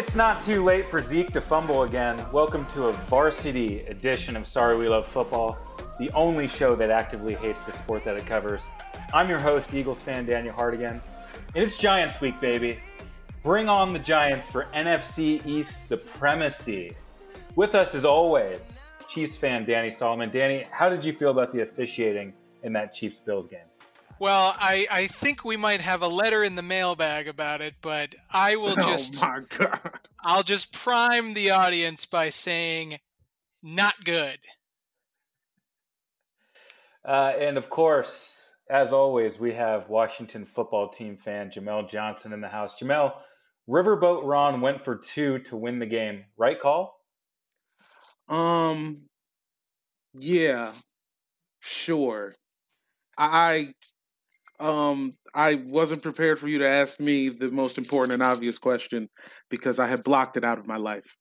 It's not too late for Zeke to fumble again. Welcome to a varsity edition of Sorry We Love Football, the only show that actively hates the sport that it covers. I'm your host, Eagles fan Daniel Hardigan, and it's Giants week, baby. Bring on the Giants for NFC East supremacy. With us, as always, Chiefs fan Danny Solomon. Danny, how did you feel about the officiating in that Chiefs Bills game? Well, I, I think we might have a letter in the mailbag about it, but I will just oh my god! I'll just prime the audience by saying not good. Uh, and of course, as always, we have Washington football team fan Jamel Johnson in the house. Jamel, Riverboat Ron went for two to win the game. Right call? Um, yeah, sure. I, um, I wasn't prepared for you to ask me the most important and obvious question because I had blocked it out of my life.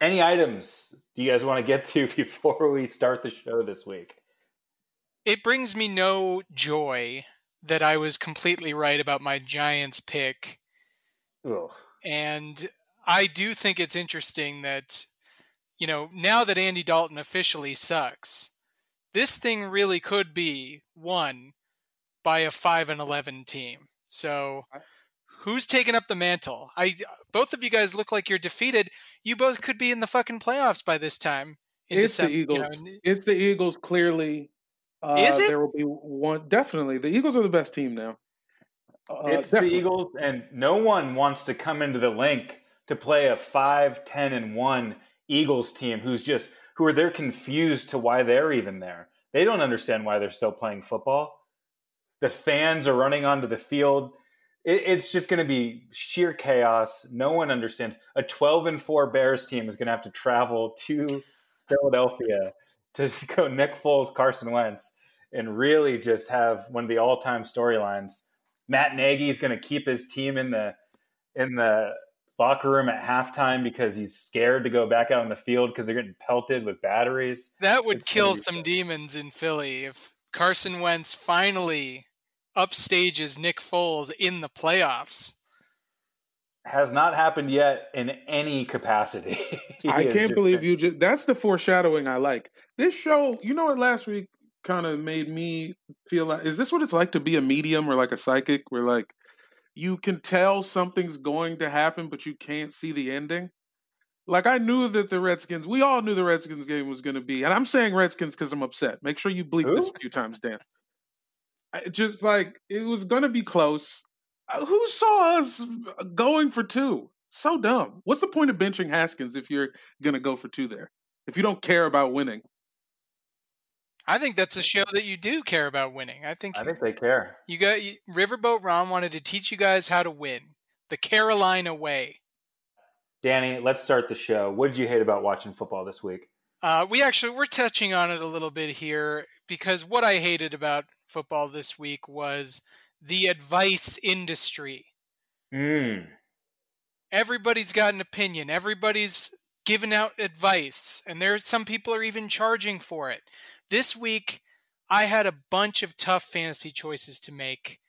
Any items do you guys want to get to before we start the show this week? It brings me no joy that I was completely right about my Giants pick. Ugh. And I do think it's interesting that, you know, now that Andy Dalton officially sucks, this thing really could be won by a 5 and 11 team. So who's taking up the mantle? I both of you guys look like you're defeated. You both could be in the fucking playoffs by this time. in It's the December, you know, Eagles. It's the Eagles. Clearly, uh, Is it? There will be one. Definitely, the Eagles are the best team now. Uh, it's definitely. the Eagles, and no one wants to come into the Linc to play a 5, 10, and 1 Eagles team who's just, who are they're confused to why they're even there. They don't understand why they're still playing football. The fans are running onto the field. It, it's just going to be sheer chaos. No one understands. A 12 and 4 Bears team is going to have to travel to Philadelphia to go Nick Foles, Carson Wentz, and really just have one of the all-time storylines. Matt Nagy is going to keep his team in the in the locker room at halftime because he's scared to go back out on the field because they're getting pelted with batteries. That would It's kill some fun. demons in Philly if Carson Wentz finally upstages Nick Foles in the playoffs. Has not happened yet in any capacity. I can't just- believe you just that's the foreshadowing I like. This show, you know what last week kind of made me feel like is this what it's like to be a medium or like a psychic where like you can tell something's going to happen but you can't see the ending? Like I knew that the Redskins, we all knew the Redskins game was going to be, and I'm saying Redskins because I'm upset. Make sure you bleep this a few times, Dan. I- Just like it was going to be close. Uh, Who saw us going for two? So dumb. What's the point of benching Haskins if you're going to go for two there? If you don't care about winning, I think that's a show that you do care about winning. I think, I think they care. you got you, Riverboat Ron wanted to teach you guys how to win the Carolina way. Danny, let's start the show. What did you hate about watching football this week? Uh, we actually we're touching on it a little bit here because what I hated about football this week was the advice industry. Mm. everybody's got an opinion everybody's giving out advice and there some people are even charging for it this week i had a bunch of tough fantasy choices to make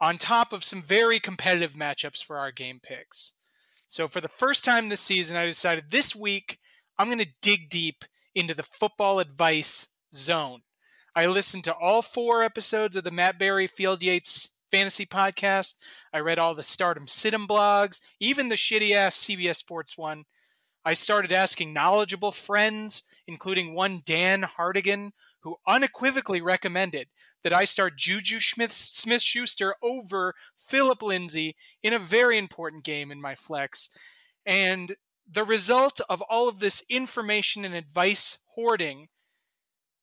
on top of some very competitive matchups for our game picks so for the first time this season i decided this week i'm going to dig deep into the football advice zone i listened to all four episodes of the matt berry field yates fantasy podcast. I read all the Start 'Em Sit 'Em blogs, even the shitty ass CBS Sports one. I started asking knowledgeable friends, including one Dan Hardigan, who unequivocally recommended that I start Juju Smith Schuster over Phillip Lindsay in a very important game in my flex. And the result of all of this information and advice hoarding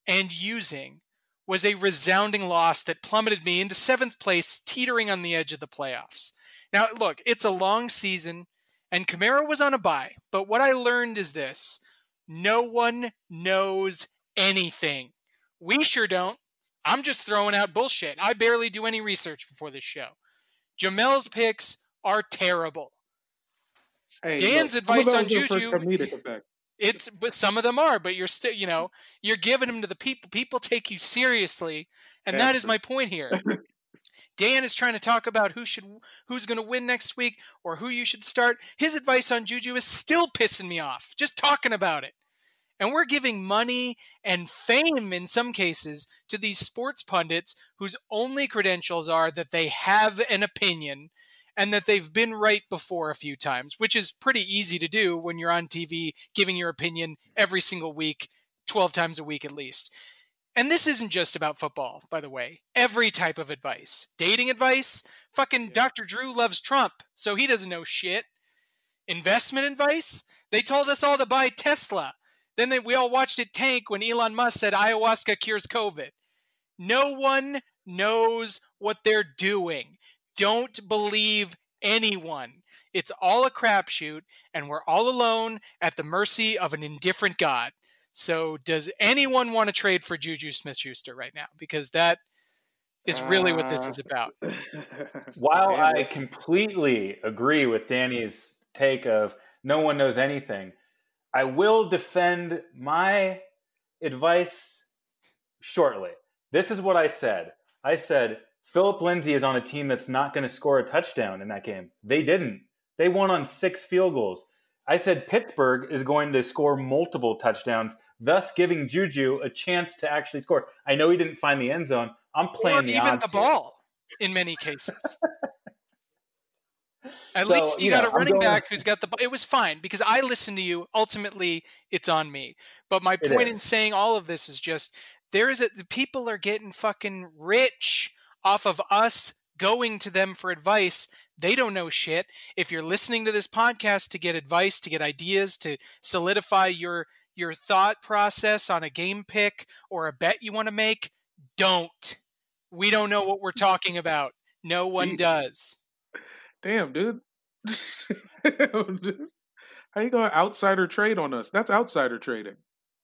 and using was a resounding loss that plummeted me into seventh place, teetering on the edge of the playoffs. Now, look, it's a long season, and Kamara was on a bye, but what I learned is this no one knows anything. We sure don't. I'm just throwing out bullshit. I barely do any research before this show. Jamel's picks are terrible. Hey, Dan's look, advice on those are for Juju-. It's but some of them are, but you're still, you know, you're giving them to the people. People take you seriously, and that is my point here. Dan is trying to talk about who should who's going to win next week or who you should start. His advice on Juju is still pissing me off just talking about it. And we're giving money and fame in some cases to these sports pundits whose only credentials are that they have an opinion and that they've been right before a few times, which is pretty easy to do when you're on TV giving your opinion every single week, 12 times a week at least. And this isn't just about football, by the way. Every type of advice. Dating advice, fucking Dr. Drew loves Trump, so he doesn't know shit. Investment advice, they told us all to buy Tesla. Then they, we all watched it tank when Elon Musk said ayahuasca cures COVID. No one knows what they're doing. Don't believe anyone. It's all a crapshoot, and we're all alone at the mercy of an indifferent God. So, does anyone want to trade for Juju Smith Schuster right now? Because that is really what this is about. While I completely agree with Danny's take of no one knows anything, I will defend my advice shortly. This is what I said. I said Phillip Lindsay is on a team that's not going to score a touchdown in that game. They didn't. They won on six field goals. I said Pittsburgh is going to score multiple touchdowns, thus giving Juju a chance to actually score. I know he didn't find the end zone. I'm playing or the even the here. ball in many cases. At So, least you, you got a running going- back who's got the. It was fine because I listened to you. Ultimately, it's on me. But my point in saying all of this is just there is a the people are getting fucking rich off of us going to them for advice. They don't know shit. If you're listening to this podcast to get advice, to get ideas, to solidify your your thought process on a game pick or a bet you want to make, don't. We don't know what we're talking about. No one Jeez. does. Damn, dude. How you going to outsider trade on us? That's outsider trading.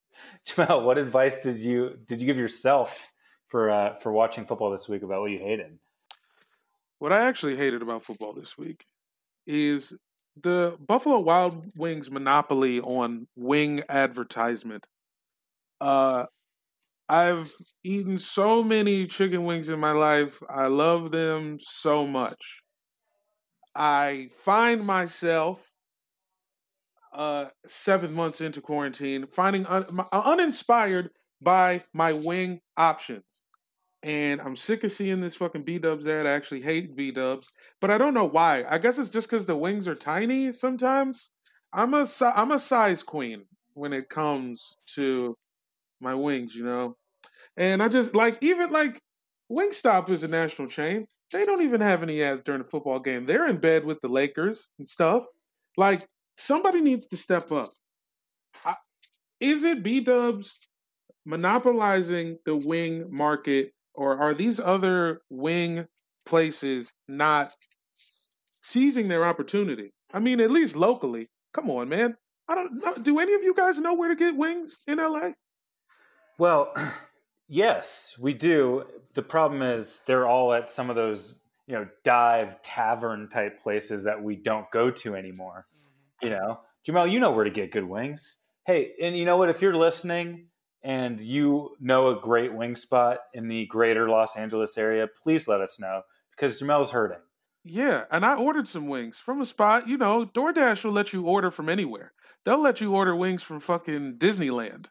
Jamel, what advice did you did you give yourself for uh, for watching football this week about what you hated? What I actually hated about football this week is the Buffalo Wild Wings monopoly on wing advertisement. Uh, I've eaten so many chicken wings in my life. I love them so much. I find myself uh, seven months into quarantine, finding un- uninspired by my wing options. And I'm sick of seeing this fucking B Dubs ad. I actually hate B Dubs, but I don't know why. I guess it's just because the wings are tiny. Sometimes I'm a I'm a size queen when it comes to my wings, you know. And I just like even like Wingstop is a national chain. They don't even have any ads during the football game. They're in bed with the Lakers and stuff. Like somebody needs to step up. I, is it B Dubs monopolizing the wing market, or are these other wing places not seizing their opportunity? I mean, at least locally. Come on, man. I don't know. Do any of you guys know where to get wings in LA? Well, yes, we do. The problem is they're all at some of those, you know, dive tavern type places that we don't go to anymore. Mm-hmm. You know, Jamel, you know where to get good wings. Hey, and you know what? If you're listening and you know a great wing spot in the greater Los Angeles area, please let us know because Jamel's hurting. Yeah, and I ordered some wings from a spot. You know, DoorDash will let you order from anywhere. They'll let you order wings from fucking Disneyland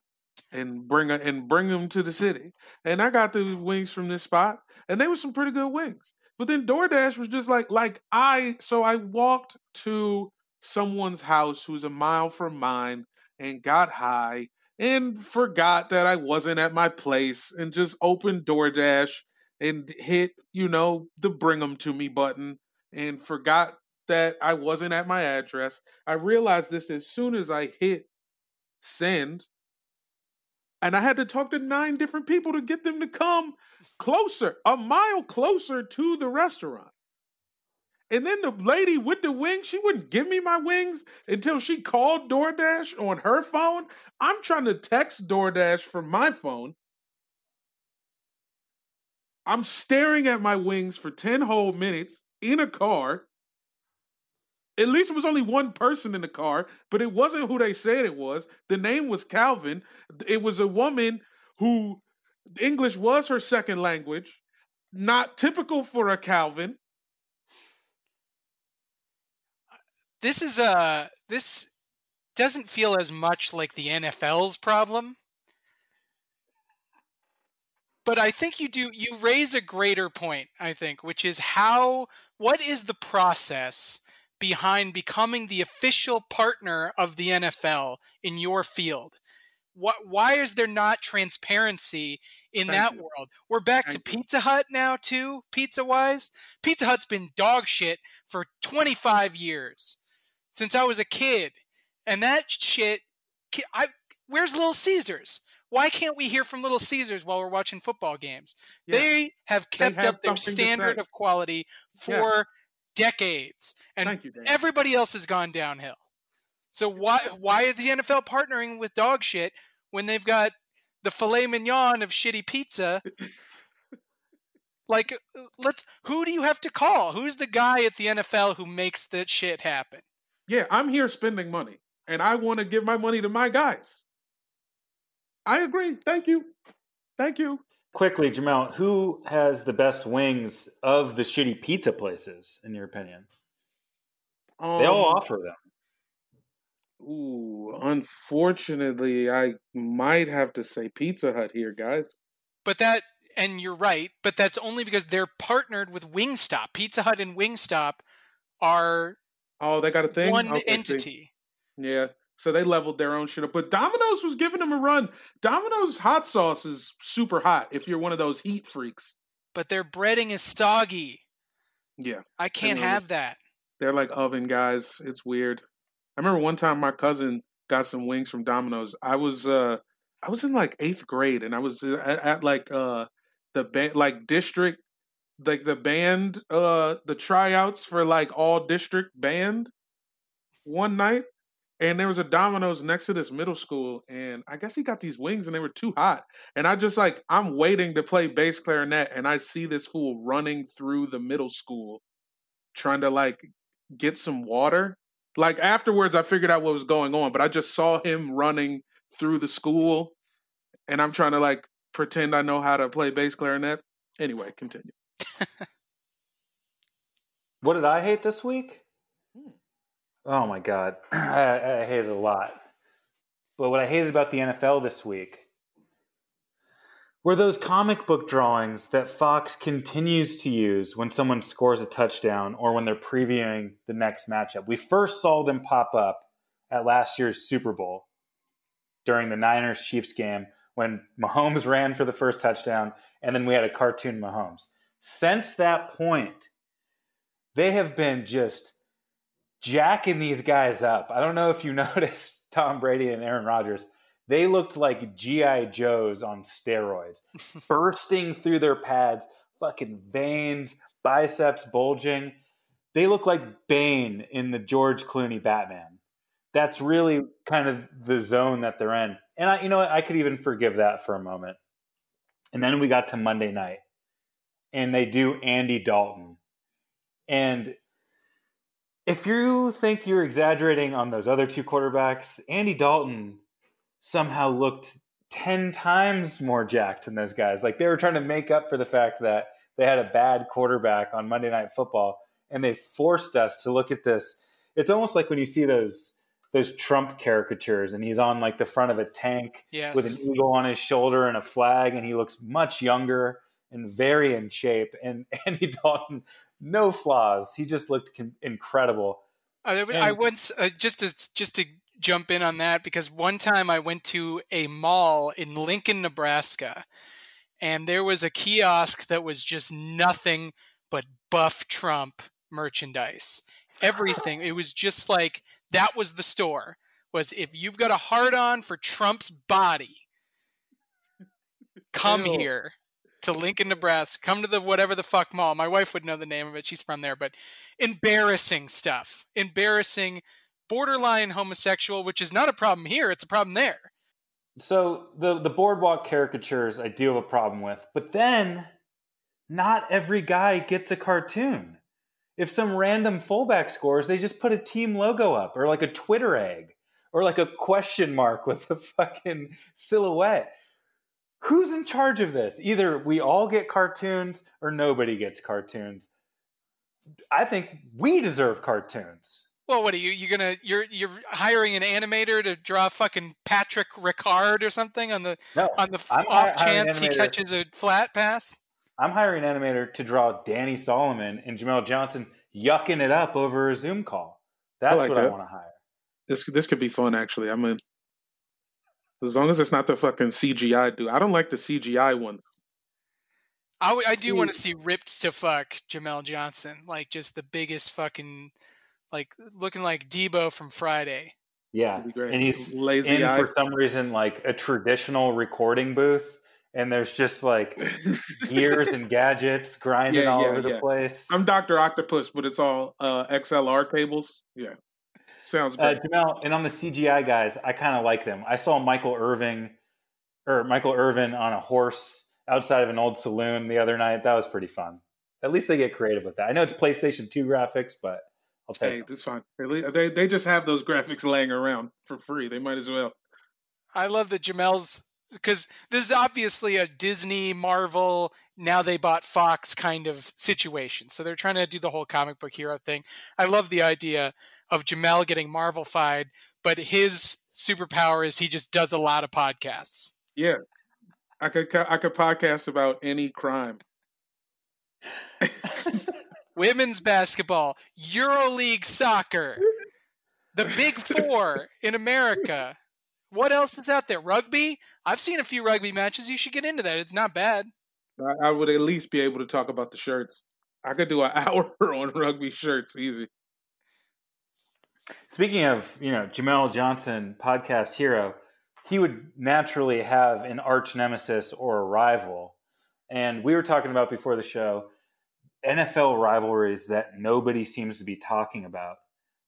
and bring a, and bring them to the city. And I got the wings from this spot, and they were some pretty good wings. But then DoorDash was just like like I so I walked to someone's house who's a mile from mine and got high and forgot that I wasn't at my place and just opened DoorDash and hit, you know, the bring them to me button and forgot that I wasn't at my address. I realized this as soon as I hit send. And I had to talk to nine different people to get them to come closer, a mile closer to the restaurant. And then the lady with the wings, she wouldn't give me my wings until she called DoorDash on her phone. I'm trying to text DoorDash from my phone. I'm staring at my wings for 10 whole minutes in a car. At least it was only one person in the car, but it wasn't who they said it was. The name was Calvin. It was a woman who English was her second language, not typical for a Calvin. This is a this doesn't feel as much like the NFL's problem. But I think you do you raise a greater point, I think, which is how what is the process behind becoming the official partner of the NFL in your field? What why is there not transparency in Thank that you. world? We're back Thank to. Pizza Hut now too, pizza wise. Pizza Hut's been dog shit for 25 years since I was a kid. And that shit I where's Little Caesars? Why can't we hear from Little Caesars while we're watching football games? Yeah. They have kept have up their standard of quality for decades. And you, everybody else has gone downhill. So why why are the NFL partnering with dog shit when they've got the filet mignon of shitty pizza? like let's who do you have to call? Who's the guy at the NFL who makes that shit happen? Yeah, I'm here spending money, and I want to give my money to my guys. I agree. Thank you. Thank you. Quickly, Jamel, who has the best wings of the shitty pizza places, in your opinion? Um, They all offer them. Ooh, unfortunately, I might have to say Pizza Hut here, guys. But that and you're right, but that's only because they're partnered with Wingstop. Pizza Hut and Wingstop are Oh, they got a thing. one Okay, see. entity. Yeah. So they leveled their own shit up. But Domino's was giving them a run. Domino's hot sauce is super hot if you're one of those heat freaks. But their breading is soggy. Yeah. I can't have that. They're like oven guys. It's weird. I remember one time my cousin got some wings from Domino's. I was uh I was in like eighth grade and I was uh, at, at like uh the band like district like the band uh the tryouts for like all district band one night and there was a Domino's next to this middle school and I guess he got these wings and they were too hot and I just like I'm waiting to play bass clarinet and I see this fool running through the middle school trying to like get some water. Like afterwards, I figured out what was going on, but I just saw him running through the school, and I'm trying to like pretend I know how to play bass clarinet. Anyway, continue. What did I hate this week? Hmm. Oh my god, I, I hated it a lot. But what I hated about the NFL this week were those comic book drawings that Fox continues to use when someone scores a touchdown or when they're previewing the next matchup. We first saw them pop up at last year's Super Bowl during the Niners Chiefs game when Mahomes ran for the first touchdown, and then we had a cartoon Mahomes. Since that point, they have been just jacking these guys up. I don't know if you noticed Tom Brady and Aaron Rodgers. They looked like GI Joes on steroids, bursting through their pads, fucking veins, biceps bulging. They look like Bane in the George Clooney Batman. That's really kind of the zone that they're in. And I, you know, what? I could even forgive that for a moment. And then we got to Monday night, and they do Andy Dalton. And if you think you're exaggerating on those other two quarterbacks, Andy Dalton somehow looked 10 times more jacked than those guys. Like they were trying to make up for the fact that they had a bad quarterback on Monday Night Football and they forced us to look at this. It's almost like when you see those those Trump caricatures and he's on like the front of a tank Yes. with an eagle on his shoulder and a flag and he looks much younger and very in shape. And Andy Dalton, no flaws. He just looked con- incredible. I, I And- once uh, just to just to jump in on that because one time I went to a mall in Lincoln, Nebraska, and there was a kiosk that was just nothing but Buff Trump merchandise. Everything. it was just like that was the store. Was if you've got a hard on for Trump's body, come Ew. here to Lincoln, Nebraska. Come to the whatever the fuck mall. My wife would know the name of it. She's from there, but embarrassing stuff. Embarrassing, borderline homosexual, which is not a problem here. It's a problem there. So the the boardwalk caricatures I do have a problem with, but then not every guy gets a cartoon. If some random fullback scores, they just put a team logo up or like a Twitter egg or like a question mark with a fucking silhouette. Who's in charge of this? Either we all get cartoons or nobody gets cartoons. I think we deserve cartoons. Well, what are you? You gonna you're you're hiring an animator to draw fucking Patrick Ricard or something on the No, on the f- I'm off hi- chance he catches a flat pass? I'm hiring an animator to draw Danny Solomon and Jamel Johnson yucking it up over a Zoom call. That's like what I want to hire. This this could be fun actually. I'm in. As long as it's not the fucking CGI dude. I don't like the CGI ones. I do want to see ripped to fuck Jamel Johnson, like just the biggest fucking, like looking like Deebo from Friday. Yeah, That'd be and he's Lazy in eye. for some reason like a traditional recording booth, and there's just like gears and gadgets grinding Yeah, all yeah, over the yeah. place. I'm Doctor Octopus, but it's all uh, XLR cables. Yeah, sounds Uh, great. Jamel, and on the CGI guys, I kind of like them. I saw Michael Irving or Michael Irvin on a horse outside of an old saloon the other night. That was pretty fun. At least they get creative with that. I know it's PlayStation 2 graphics, but I'll take hey, them. that's fine. At least- They they just have those graphics laying around for free. They might as well. I love that Jamel's because this is obviously a Disney, Marvel, now they bought Fox kind of situation. So they're trying to do the whole comic book hero thing. I love the idea of Jamel getting Marvel-fied, but his superpower is he just does a lot of podcasts. Yeah, I could I could podcast about any crime. Women's basketball, EuroLeague soccer, the Big Four in America. What else is out there? Rugby? I've seen a few rugby matches. You should get into that. It's not bad. I would at least be able to talk about the shirts. I could do an hour on rugby shirts easy. Speaking of, you know, Jamel Johnson, podcast hero, he would naturally have an arch nemesis or a rival. And we were talking about before the show NFL rivalries that nobody seems to be talking about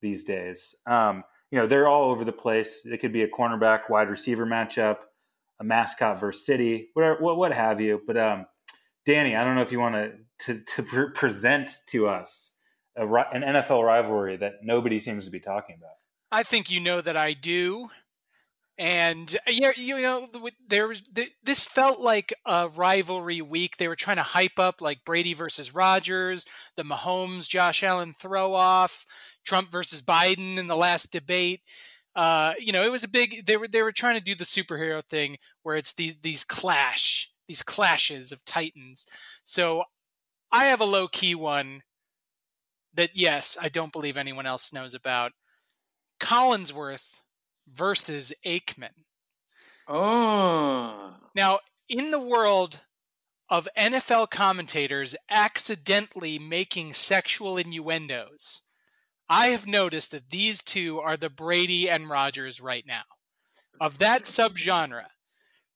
these days. Um, you know, they're all over the place. It could be a cornerback wide receiver matchup, a mascot versus city, whatever, what, what have you. But um, Danny, I don't know if you want to to, to pre- present to us a, an NFL rivalry that nobody seems to be talking about. I think you know that I do. And uh, yeah, you know, there was this felt like a rivalry week. They were trying to hype up like Brady versus Rodgers, the Mahomes Josh Allen throw off, Trump versus Biden in the last debate. Uh, you know, it was a big. They were they were trying to do the superhero thing where it's these these clash, these clashes of titans. So I have a low key one that yes, I don't believe anyone else knows about. Collinsworth versus Aikman. Oh, Now, in the world of NFL commentators accidentally making sexual innuendos, I have noticed that these two are the Brady and Rodgers right now. Of that subgenre,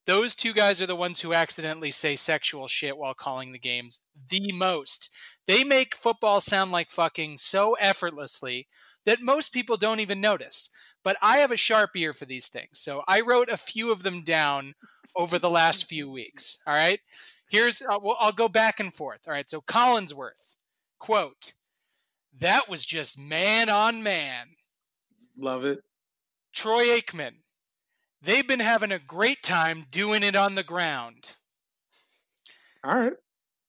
those two guys are the ones who accidentally say sexual shit while calling the games the most. They make football sound like fucking so effortlessly that most people don't even notice. But I have a sharp ear for these things. So I wrote a few of them down over the last few weeks. All right. Here's, uh, well, I'll go back and forth. All right. So Collinsworth, quote, that was just man on man. love it. Troy Aikman, they've been having a great time doing it on the ground. All right.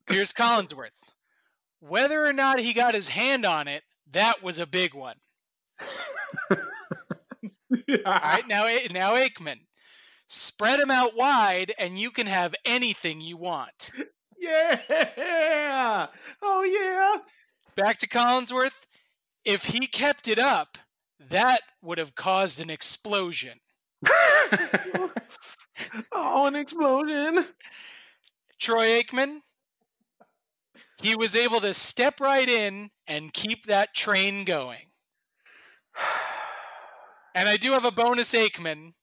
Here's Collinsworth. Whether or not he got his hand on it, that was a big one. All right, now now Aikman, spread them out wide, and you can have anything you want. Yeah. Oh yeah. Back to Collinsworth. If he kept it up, that would have caused an explosion. Oh, an explosion. Troy Aikman, he was able to step right in and keep that train going. And I do have a bonus Aikman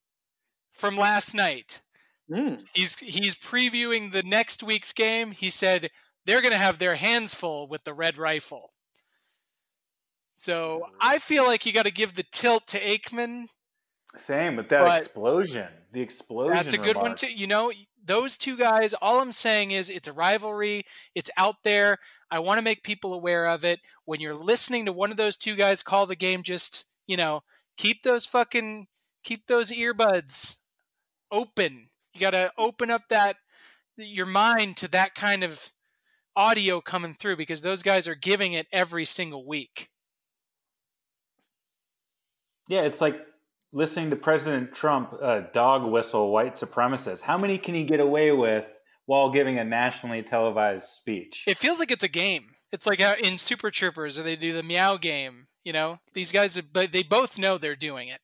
from last night. Mm. He's he's previewing the next week's game. He said they're going to have their hands full with the red rifle. So I feel like you got to give the tilt to Aikman. Same with that But- explosion. The explosion. That's a good one too. You know, those two guys. All I'm saying is it's a rivalry. It's out there. I want to make people aware of it. When you're listening to one of those two guys call the game, just you know, keep those fucking keep those earbuds open. You got to open up that your mind to that kind of audio coming through because those guys are giving it every single week. Yeah, it's like listening to President Trump uh, dog whistle white supremacists. How many can he get away with while giving a nationally televised speech? It feels like it's a game. It's like in Super Troopers, or they do the meow game. You know, these guys, but they both know they're doing it.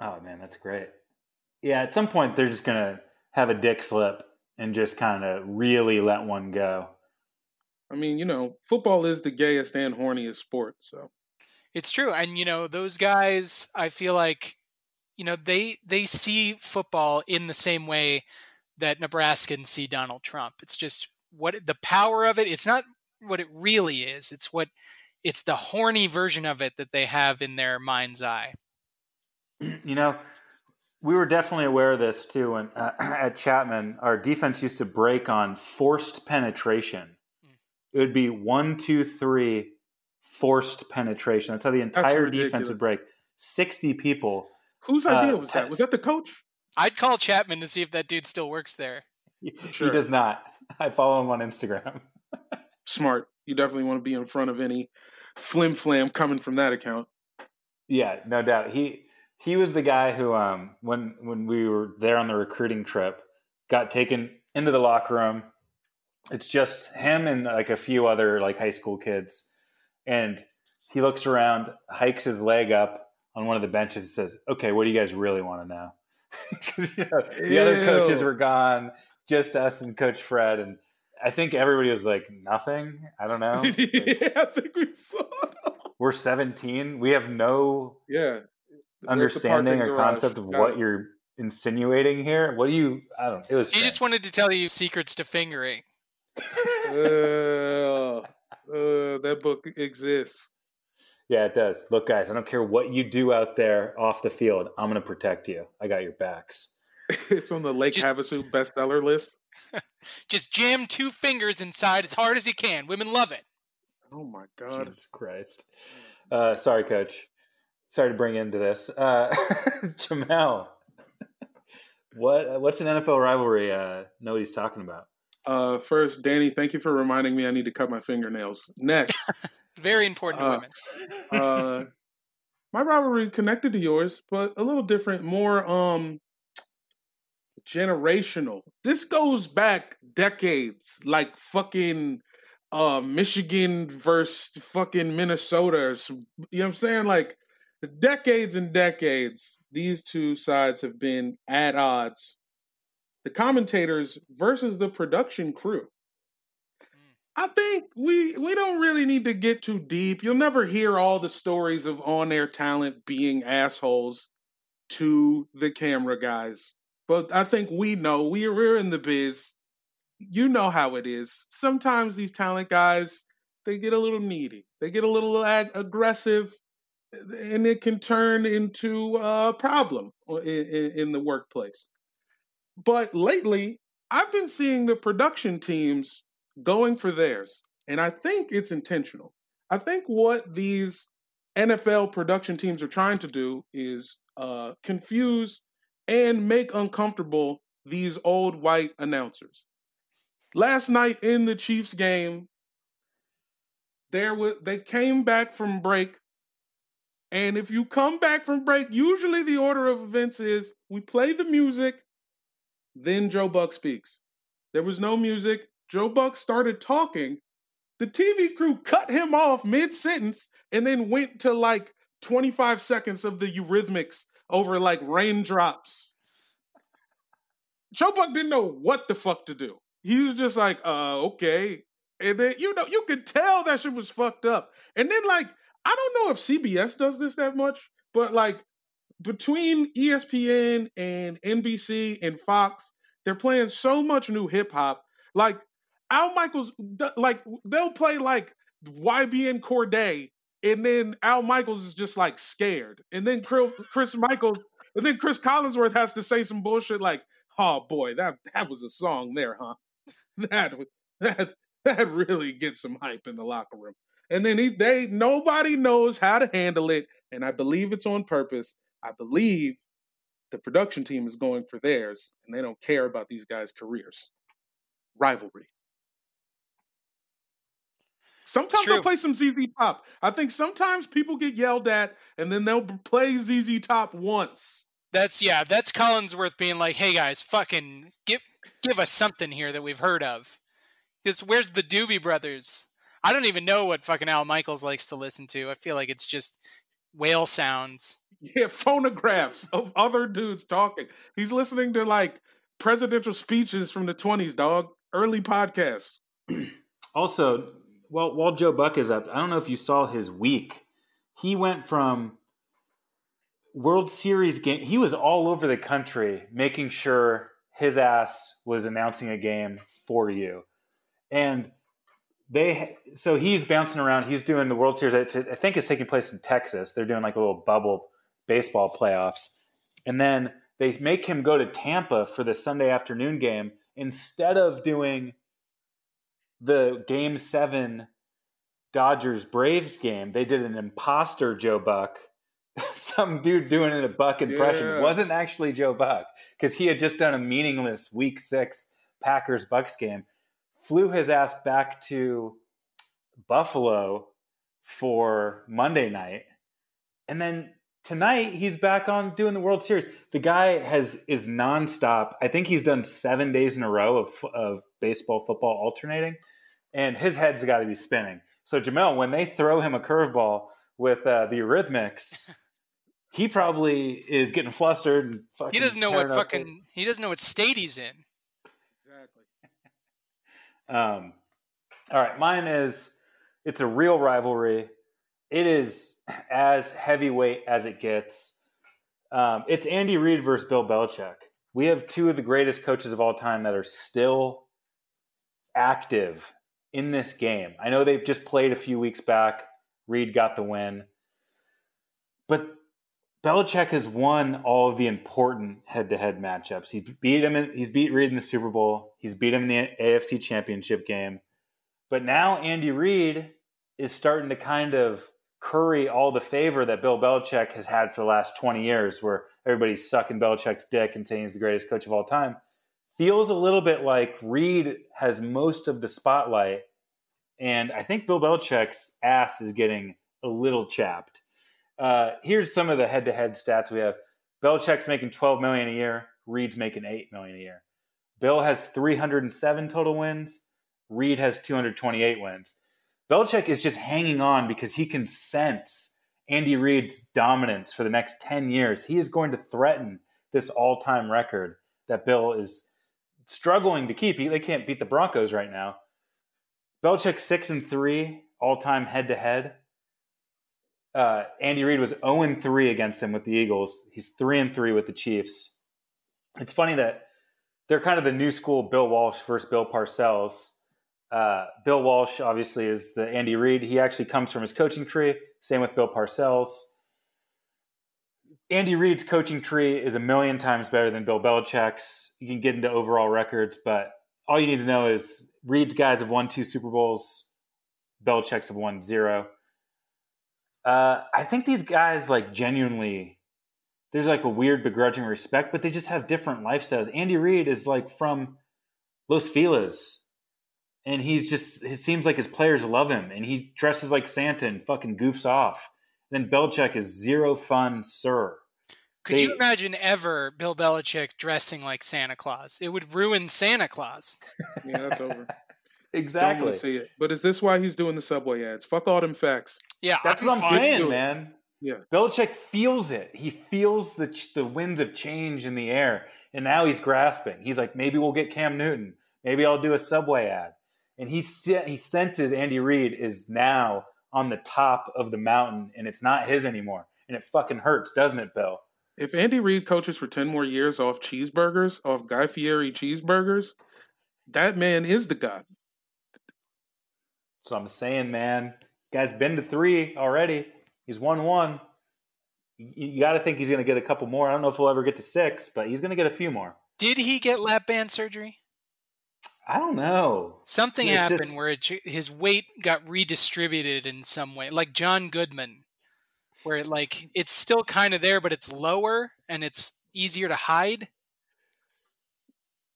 Oh man, that's great. Yeah, at some point they're just gonna have a dick slip and just kind of really let one go. I mean, you know, football is the gayest and horniest sport. So It's true, and you know those guys. I feel like, you know, they they see football in the same way that Nebraskans see Donald Trump. It's just what the power of it. It's not what it really is. It's what it's the horny version of it that they have in their mind's eye. you know, we were definitely aware of this too. When uh, at Chapman, our defense used to break on forced penetration. It would be one, two, three, forced penetration. That's how the entire defense ridiculous. would break. Sixty people. whose Uh, idea was that? Was that the coach? I'd call Chapman to see if that dude still works there. He Sure. does not. I follow him on Instagram. Smart. You definitely want to be in front of any flim flam coming from that account. Yeah, no doubt. He he was the guy who um when when we were there on the recruiting trip got taken into the locker room. It's just him and like a few other like high school kids. And he looks around, hikes his leg up on one of the benches and says, "Okay, what do you guys really want to know?" Cuz you know, the other coaches were gone, just us and coach Fred and I think everybody was like nothing. I don't know. Like, yeah, I think we saw. we're 17. We have no Yeah. Understanding or garage? concept of Got what it. you're insinuating here. What do you? I don't. It was. He just wanted to tell you secrets to fingering. Uh, uh, that book exists. yeah, it does. Look, guys, I don't care what you do out there off the field. I'm going to protect you. I got your backs. It's on the Lake Just- Havasu bestseller list. Just jam two fingers inside as hard as you can. Women love it. Oh my god! Jesus Christ. Uh, sorry, coach. Sorry to bring you into this. Uh, Jamel, what what's an NFL rivalry? Uh, know what he's talking about. Uh, first, Danny, thank you for reminding me I need to cut my fingernails. Next, Very important to Uh, women. uh, my rivalry connected to yours, but a little different, more um generational. This goes back decades, like fucking uh Michigan versus fucking Minnesota. You know what I'm saying? Like decades and decades, these two sides have been at odds. The commentators versus the production crew. I think we we don't really need to get too deep. You'll never hear all the stories of on-air talent being assholes to the camera guys. But I think we know we're in the biz. You know how it is. Sometimes these talent guys they get a little needy. They get a little ag- aggressive, and it can turn into a problem in, in, in the workplace. But lately, I've been seeing the production teams going for theirs. And I think it's intentional. I think what these NFL production teams are trying to do is uh, confuse and make uncomfortable these old white announcers. Last night in the Chiefs game, there was they came back from break. And if you come back from break, usually the order of events is we play the music, then Joe Buck speaks. There was no music. Joe Buck started talking. The TV crew cut him off mid sentence and then went to like 25 seconds of the Eurythmics over like raindrops. Joe Buck didn't know what the fuck to do. He was just like, uh, okay. And then, you know, you could tell that shit was fucked up. And then, like, I don't know if CBS does this that much, but like between ESPN and NBC and Fox, they're playing so much new hip hop. Like Al Michaels, like they'll play like YBN Cordae, and then Al Michaels is just like scared, and then Chris, Chris Michaels, and then Chris Collinsworth has to say some bullshit like, "Oh boy, that that was a song there, huh? That that that really gets some hype in the locker room." And then he, they nobody knows how to handle it, and I believe it's on purpose. I believe the production team is going for theirs, and they don't care about these guys' careers. Rivalry. Sometimes they'll play some ZZ Top. I think sometimes people get yelled at, and then they'll play ZZ Top once. That's yeah, that's Collinsworth being like, "Hey guys, fucking give give us something here that we've heard of." Because where's the Doobie Brothers? I don't even know what fucking Al Michaels likes to listen to. I feel like it's just whale sounds. Yeah, phonographs of other dudes talking. He's listening to like presidential speeches from the 20s, dog. Early podcasts. Also, well, while Joe Buck is up, I don't know if you saw his week. He went from World Series game. He was all over the country making sure his ass was announcing a game for you, and they. So he's bouncing around. He's doing the World Series. I think it's taking place in Texas. They're doing like a little bubble baseball playoffs, and then they make him go to Tampa for the Sunday afternoon game instead of doing the game seven Dodgers Braves game, they did an imposter Joe Buck. Some dude doing a Buck impression Yeah. wasn't actually Joe Buck because he had just done a meaningless week six Packers Bucks game. Flew his ass back to Buffalo for Monday night. And then tonight he's back on doing the World Series. The guy has is nonstop. I think he's done seven days in a row of, of baseball football alternating, and his head's got to be spinning. So Jamel, when they throw him a curveball with uh, the Eurythmics, he probably is getting flustered. And fucking He doesn't know what fucking he doesn't know what state he's in. Um, all right, mine is it's a real rivalry. It is as heavyweight as it gets. Um, it's Andy Reid versus Bill Belichick. We have two of the greatest coaches of all time that are still active in this game. I know they've just played a few weeks back. Reid got the win, but Belichick has won all of the important head-to-head matchups. He's beat him. In, he's beat Reid in the Super Bowl. He's beat him in the AFC Championship game. But now Andy Reid is starting to kind of curry all the favor that Bill Belichick has had for the last 20 years, where everybody's sucking Belichick's dick and saying he's the greatest coach of all time. Feels a little bit like Reid has most of the spotlight, and I think Bill Belichick's ass is getting a little chapped. Uh, here's some of the head-to-head stats we have. Belichick's making 12 million a year. Reid's making 8 million a year. Bill has 307 total wins. Reid has 228 wins. Belichick is just hanging on because he can sense Andy Reid's dominance for the next 10 years. He is going to threaten this all-time record that Bill is struggling to keep. They can't beat the Broncos right now. Belichick six and three all-time head-to-head. Uh, Andy Reid was 0 and 3 against him with the Eagles. He's 3 and 3 with the Chiefs. It's funny that they're kind of the new school Bill Walsh versus Bill Parcells. Uh, Bill Walsh obviously is the Andy Reid. He actually comes from his coaching tree. Same with Bill Parcells. Andy Reid's coaching tree is a million times better than Bill Belichick's. You can get into overall records, but all you need to know is Reid's guys have won two Super Bowls. Belichick's have won zero. Uh, I think these guys like genuinely there's like a weird begrudging respect, but they just have different lifestyles. Andy Reid is like from Los Feliz, and he's just it seems like his players love him, and he dresses like Santa and fucking goofs off. Then Belichick is zero fun, sir. Could you imagine ever Bill Belichick dressing like Santa Claus? It would ruin Santa Claus. Yeah, that's over. Don't Exactly. want to see it. But is this why he's doing the subway ads? Fuck all them facts. Yeah, That's what I'm fine. saying, man. Yeah. Belichick feels it. He feels the the winds of change in the air, and now he's grasping. He's like, maybe we'll get Cam Newton. Maybe I'll do a Subway ad. And he he senses Andy Reid is now on the top of the mountain, and it's not his anymore. And it fucking hurts, doesn't it, Bill? If Andy Reid coaches for 10 more years off cheeseburgers, off Guy Fieri cheeseburgers, that man is the god. So I'm saying, man, guy's been to three already. He's won one. You, you got to think he's going to get a couple more. I don't know if he'll ever get to six, but he's going to get a few more. Did he get lap band surgery? I don't know. Something It's happened just- where it, his weight got redistributed in some way, like John Goodman, where it, like it's still kind of there, but it's lower and it's easier to hide.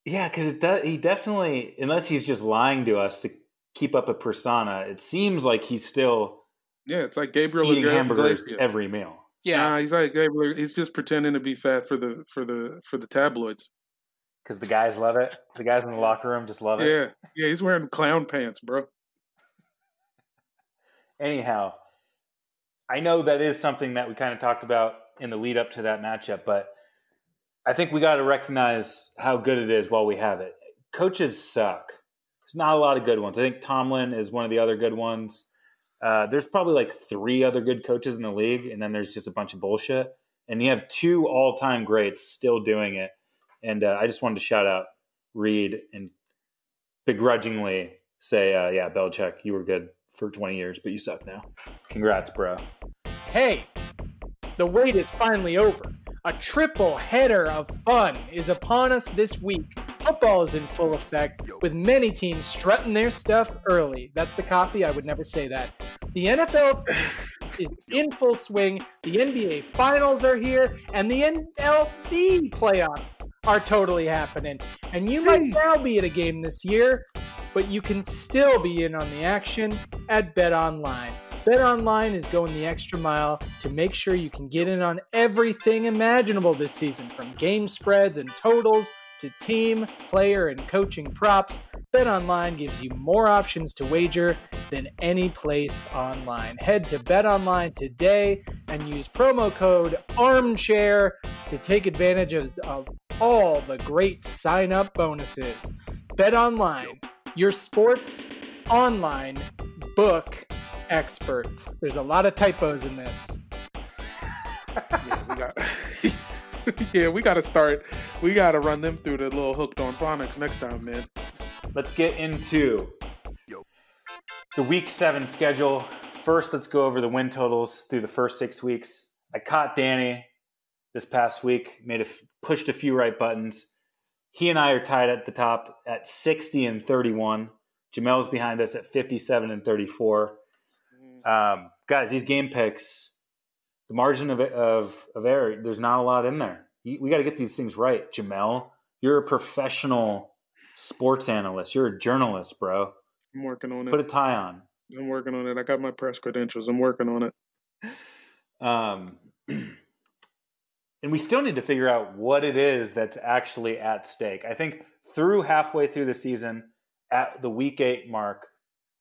Yeah, because it does. He definitely, unless he's just lying to us to keep up a persona, it seems like he's still Yeah, it's like Gabriel eating Iglesias. hamburgers every meal. Yeah, Nah, he's like Gabriel. He's just pretending to be fat for the for the for the tabloids. Because the guys love it. The guys in the locker room just love it. Yeah, yeah, he's wearing clown pants, bro. Anyhow, I know that is something that we kind of talked about in the lead up to that matchup, but I think we got to recognize how good it is while we have it. Coaches suck. There's not a lot of good ones. I think Tomlin is one of the other good ones. Uh, there's probably like three other good coaches in the league, and then there's just a bunch of bullshit. And you have two all time greats still doing it. And uh, I just wanted to shout out Reid and begrudgingly say, uh, yeah, Belichick, you were good for 20 years, but you suck now. Congrats, bro. Hey, the wait is finally over. A triple header of fun is upon us this week. Football is in full effect, with many teams strutting their stuff early. That's the copy, I would never say that. The NFL is in full swing, the NBA finals are here, and the MLB playoffs are totally happening. And you might now be at a game this year, but you can still be in on the action at Bet Online. Bet Online is going the extra mile to make sure you can get in on everything imaginable this season, from game spreads and totals to team, player, and coaching props. BetOnline gives you more options to wager than any place online. Head to BetOnline today and use promo code ARMCHAIR to take advantage of, all the great sign up bonuses. BetOnline, your sports online book experts. There's a lot of typos in this. Yeah. yeah, we got to start. We got to run them through the little hooked on phonics next time, man. Let's get into the week seven schedule. First, let's go over the win totals through the first six weeks. I caught Danny this past week, made a f- pushed a few right buttons. He and I are tied at the top at 60 and 31. Jamel's behind us at 57 and 34. Um, guys, these game picks, the margin of, of, of error, there's not a lot in there. You- We got to get these things right. Jamel, you're a professional sports analyst. You're a journalist, bro. I'm working on it. Put a tie on. I'm working on it. I got my press credentials. I'm working on it. Um, and we still need to figure out what it is that's actually at stake. I think through halfway through the season, at the week eight mark,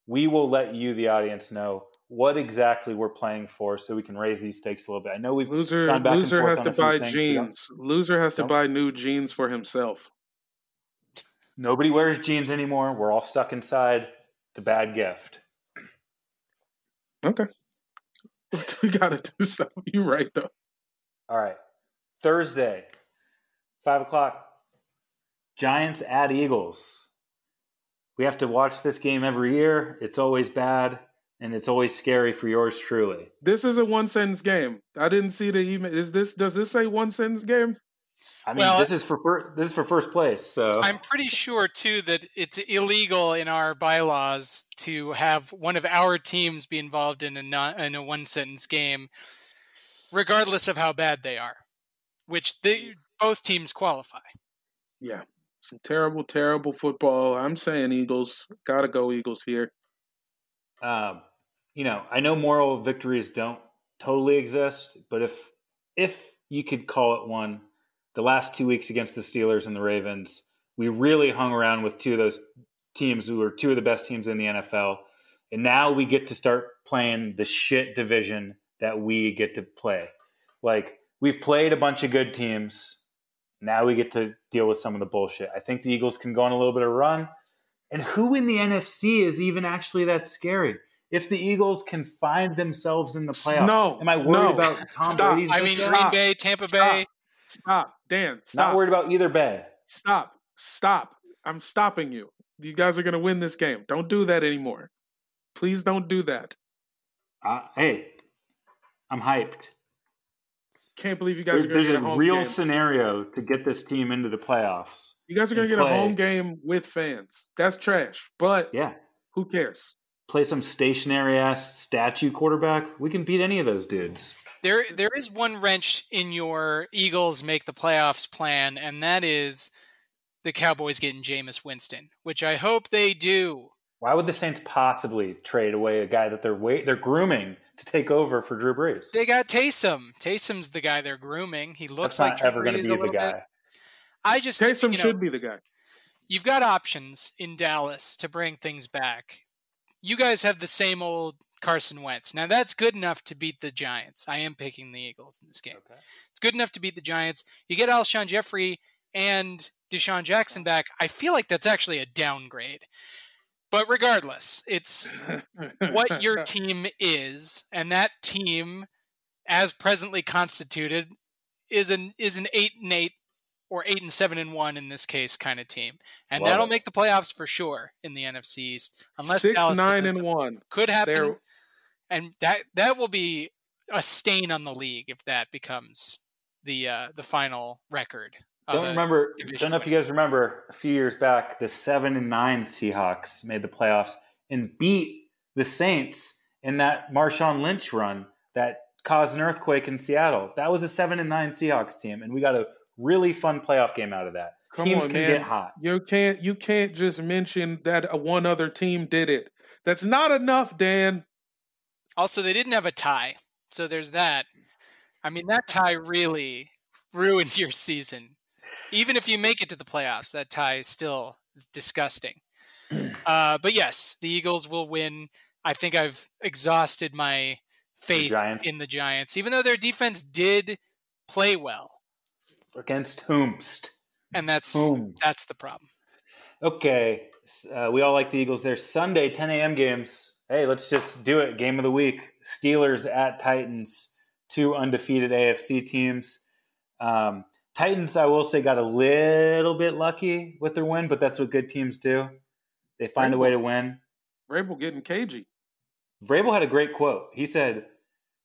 we will let you, the audience, know what exactly we're playing for, so we can raise these stakes a little bit. I know we've Loser, gone back and loser has to buy. Jeans. Loser has to buy new jeans for himself. Nobody wears jeans anymore. We're all stuck inside. It's a bad gift. Okay. we got to do something. You're right, though. All right. Thursday, five o'clock. Giants at Eagles. We have to watch this game every year. It's always bad, and it's always scary for yours truly. This is a one sentence game. I didn't see the email. Is this? Does this say one sentence game? I mean, Well, this is for fir- this is for first place. So I'm pretty sure too that it's illegal in our bylaws to have one of our teams be involved in a non, in a one sentence game, regardless of how bad they are, which they both teams qualify. Yeah. Some terrible, terrible football. I'm saying Eagles. Gotta go Eagles here. Um, you know, I know moral victories don't totally exist, but if if you could call it one. The last two weeks against the Steelers and the Ravens, we really hung around with two of those teams who are two of the best teams in the NFL. And now we get to start playing the shit division that we get to play. Like we've played a bunch of good teams. Now we get to deal with some of the bullshit. I think the Eagles can go on a little bit of a run. And who in the NFC is even actually that scary? If the Eagles can find themselves in the playoffs, No, am I worried no. about Tom Stop. Brady's? I mean, Green job? Bay, Tampa Stop. Bay. Stop, Dan. Stop. not worried about either Bay. Stop. Stop. I'm stopping you. You guys are going to win this game. Don't do that anymore. Please don't do that. Uh, hey, I'm hyped. Can't believe you guys There's, are going to there's get a a real game. scenario to get this team into the playoffs. You guys are going to and get a home game with fans. That's trash. But Yeah, who cares? play some stationary ass statue quarterback. We can beat any of those dudes. There, there is one wrench in your Eagles make the playoffs plan, and that is the Cowboys getting Jameis Winston, which I hope they do. Why would the Saints possibly trade away a guy that they're wait they're grooming to take over for Drew Brees? They got Taysom. Taysom's the guy they're grooming. He looks That's like not Drew ever going to be the guy. bit. I just Taysom you know, should be the guy. you've got options in Dallas to bring things back. You guys have the same old Carson Wentz. Now that's good enough to beat the Giants. I am picking the Eagles in this game. It's good enough to beat the Giants. You get Alshon Jeffery and DeSean Jackson back. I feel like that's actually a downgrade. But regardless, it's what your team is, and that team, as presently constituted, is an is an eight and eight or eight and seven and one in this case kind of team, and Love that'll it. make the playoffs for sure in the NFC East, unless Six, Dallas nine, and one. could happen, They're and that that will be a stain on the league if that becomes the uh, the final record. of Don't remember. Don't know if you guys remember a few years back, the seven and nine Seahawks made the playoffs and beat the Saints in that Marshawn Lynch run that caused an earthquake in Seattle. That was a seven and nine Seahawks team, and we got a really fun playoff game out of that. Come Teams on, can man. get hot. You can't you can't just mention that a one other team did it. That's not enough, Dan. Also, they didn't have a tie, so there's that. I mean, that tie really ruined your season. Even if you make it to the playoffs, that tie is still disgusting. Uh, but yes, the Eagles will win. I think I've exhausted my faith Giants? in the Giants, even though their defense did play well, Against whomst. and that's Whom? that's the problem. Okay. Uh, we all like the Eagles. There's Sunday, 10 a.m. games. Hey, let's just do it. Game of the week. Steelers at Titans. Two undefeated AFC teams. Um, Titans, I will say, got a little bit lucky with their win, but that's what good teams do. They find a way to win. Vrabel getting cagey. Vrabel had a great quote. He said,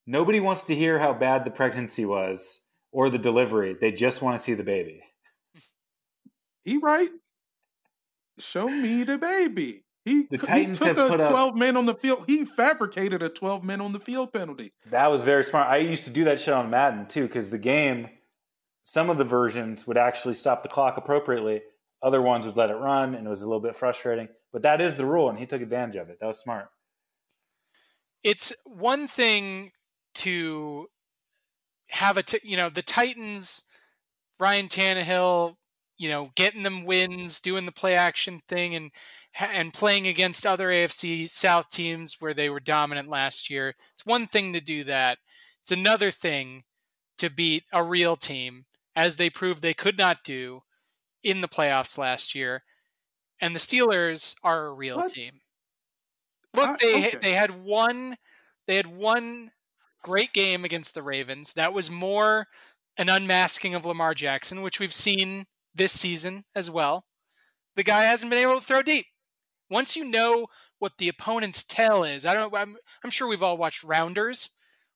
Nobody wants to hear how bad the pregnancy was or the delivery. They just want to see the baby. He right. Show me the baby. He, The he Titans took have a put up- 12 men on the field. He fabricated a 12 men on the field penalty. That was very smart. I used to do that shit on Madden too, because the game, some of the versions would actually stop the clock appropriately. Other ones would let it run, and it was a little bit frustrating. But that is the rule, and he took advantage of it. That was smart. it's one thing to have a, t- you know, the Titans, Ryan Tannehill, you know, getting them wins, doing the play action thing, and and playing against other AFC South teams where they were dominant last year. It's one thing to do that. It's another thing to beat a real team, as they proved they could not do in the playoffs last year. And the Steelers are a real What? team. Look, I- they okay. they had one they had one great game against the Ravens. That was more an unmasking of Lamar Jackson, which we've seen this season as well. The guy hasn't been able to throw deep. Once you know what the opponent's tell is, I don't. I'm, I'm sure we've all watched Rounders.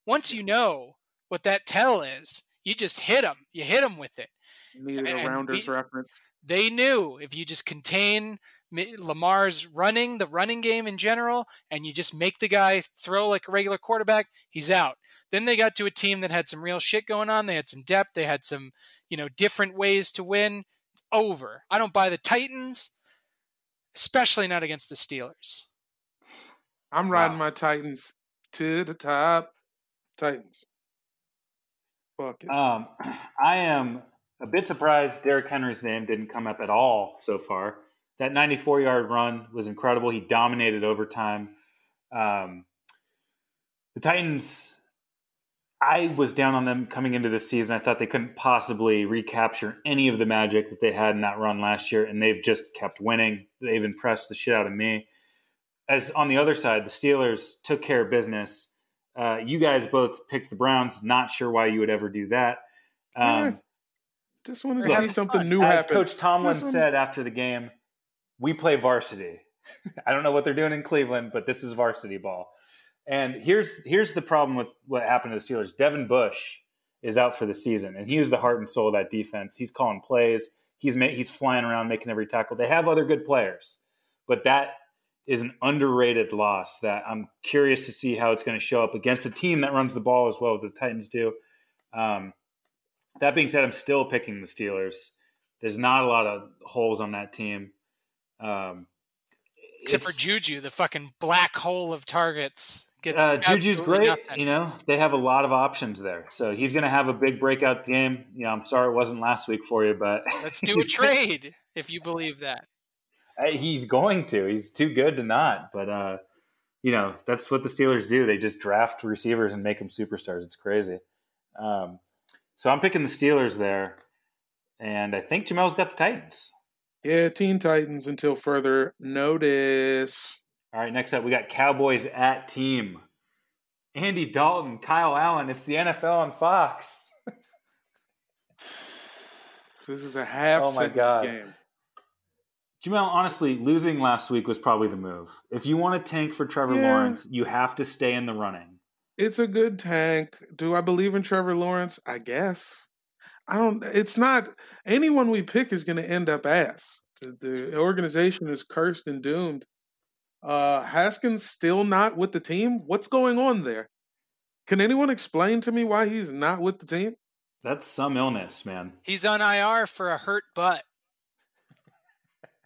Once you know what that tell is, you just hit them. You hit them with it. Needed a Rounders be- reference. They knew if you just contain Lamar's running, the running game in general, and you just make the guy throw like a regular quarterback, he's out. Then they got to a team that had some real shit going on. They had some depth. They had some, you know, different ways to win. It's over. I don't buy the Titans, especially not against the Steelers. I'm riding Wow. my Titans to the top. Titans. Fuck it. Um, I am a bit surprised Derrick Henry's name didn't come up at all so far. That 94 yard run was incredible. He dominated overtime. Um, the Titans, I was down on them coming into this season. I thought they couldn't possibly recapture any of the magic that they had in that run last year, and they've just kept winning. They've impressed the shit out of me. As on the other side, the Steelers took care of business. Uh, you guys both picked the Browns. Not sure why you would ever do that. Um, Yeah, Just wanted to look, see something new as happen. Coach Tomlin said after the game, we play varsity. I don't know what they're doing in Cleveland, but this is varsity ball. And here's here's the problem with what happened to the Steelers. Devin Bush is out for the season, and he was the heart and soul of that defense. He's calling plays. He's ma- he's flying around making every tackle. They have other good players, but that is an underrated loss. That I'm curious to see how it's going to show up against a team that runs the ball as well as the Titans do. Um, that being said, I'm still picking the Steelers. There's not a lot of holes on that team. Um, Except for Juju, the fucking black hole of targets. Gets Uh, Juju's great. nothing. You know, they have a lot of options there. So he's going to have a big breakout game. You know, I'm sorry it wasn't last week for you, but Let's do a trade if you believe that. He's going to. He's too good to not. But uh, you know, that's what the Steelers do. They just draft receivers and make them superstars. It's crazy. Um, so I'm picking the Steelers there, and I think Jamel's got the Titans. Yeah, Teen Titans until further notice. All right, next up we got Cowboys at team. Andy Dalton, Kyle Allen. It's the NFL on Fox. This is a half Oh my God. game. Jamel, honestly, losing last week was probably the move. If you want to tank for Trevor Yeah. Lawrence, you have to stay in the running. It's a good tank. Do I believe in Trevor Lawrence? I guess. I don't. It's not anyone we pick is going to end up ass. The, the organization is cursed and doomed. Uh, Haskins still not with the team. What's going on there? Can anyone explain to me why he's not with the team? That's some illness, man. He's on IR for a hurt butt.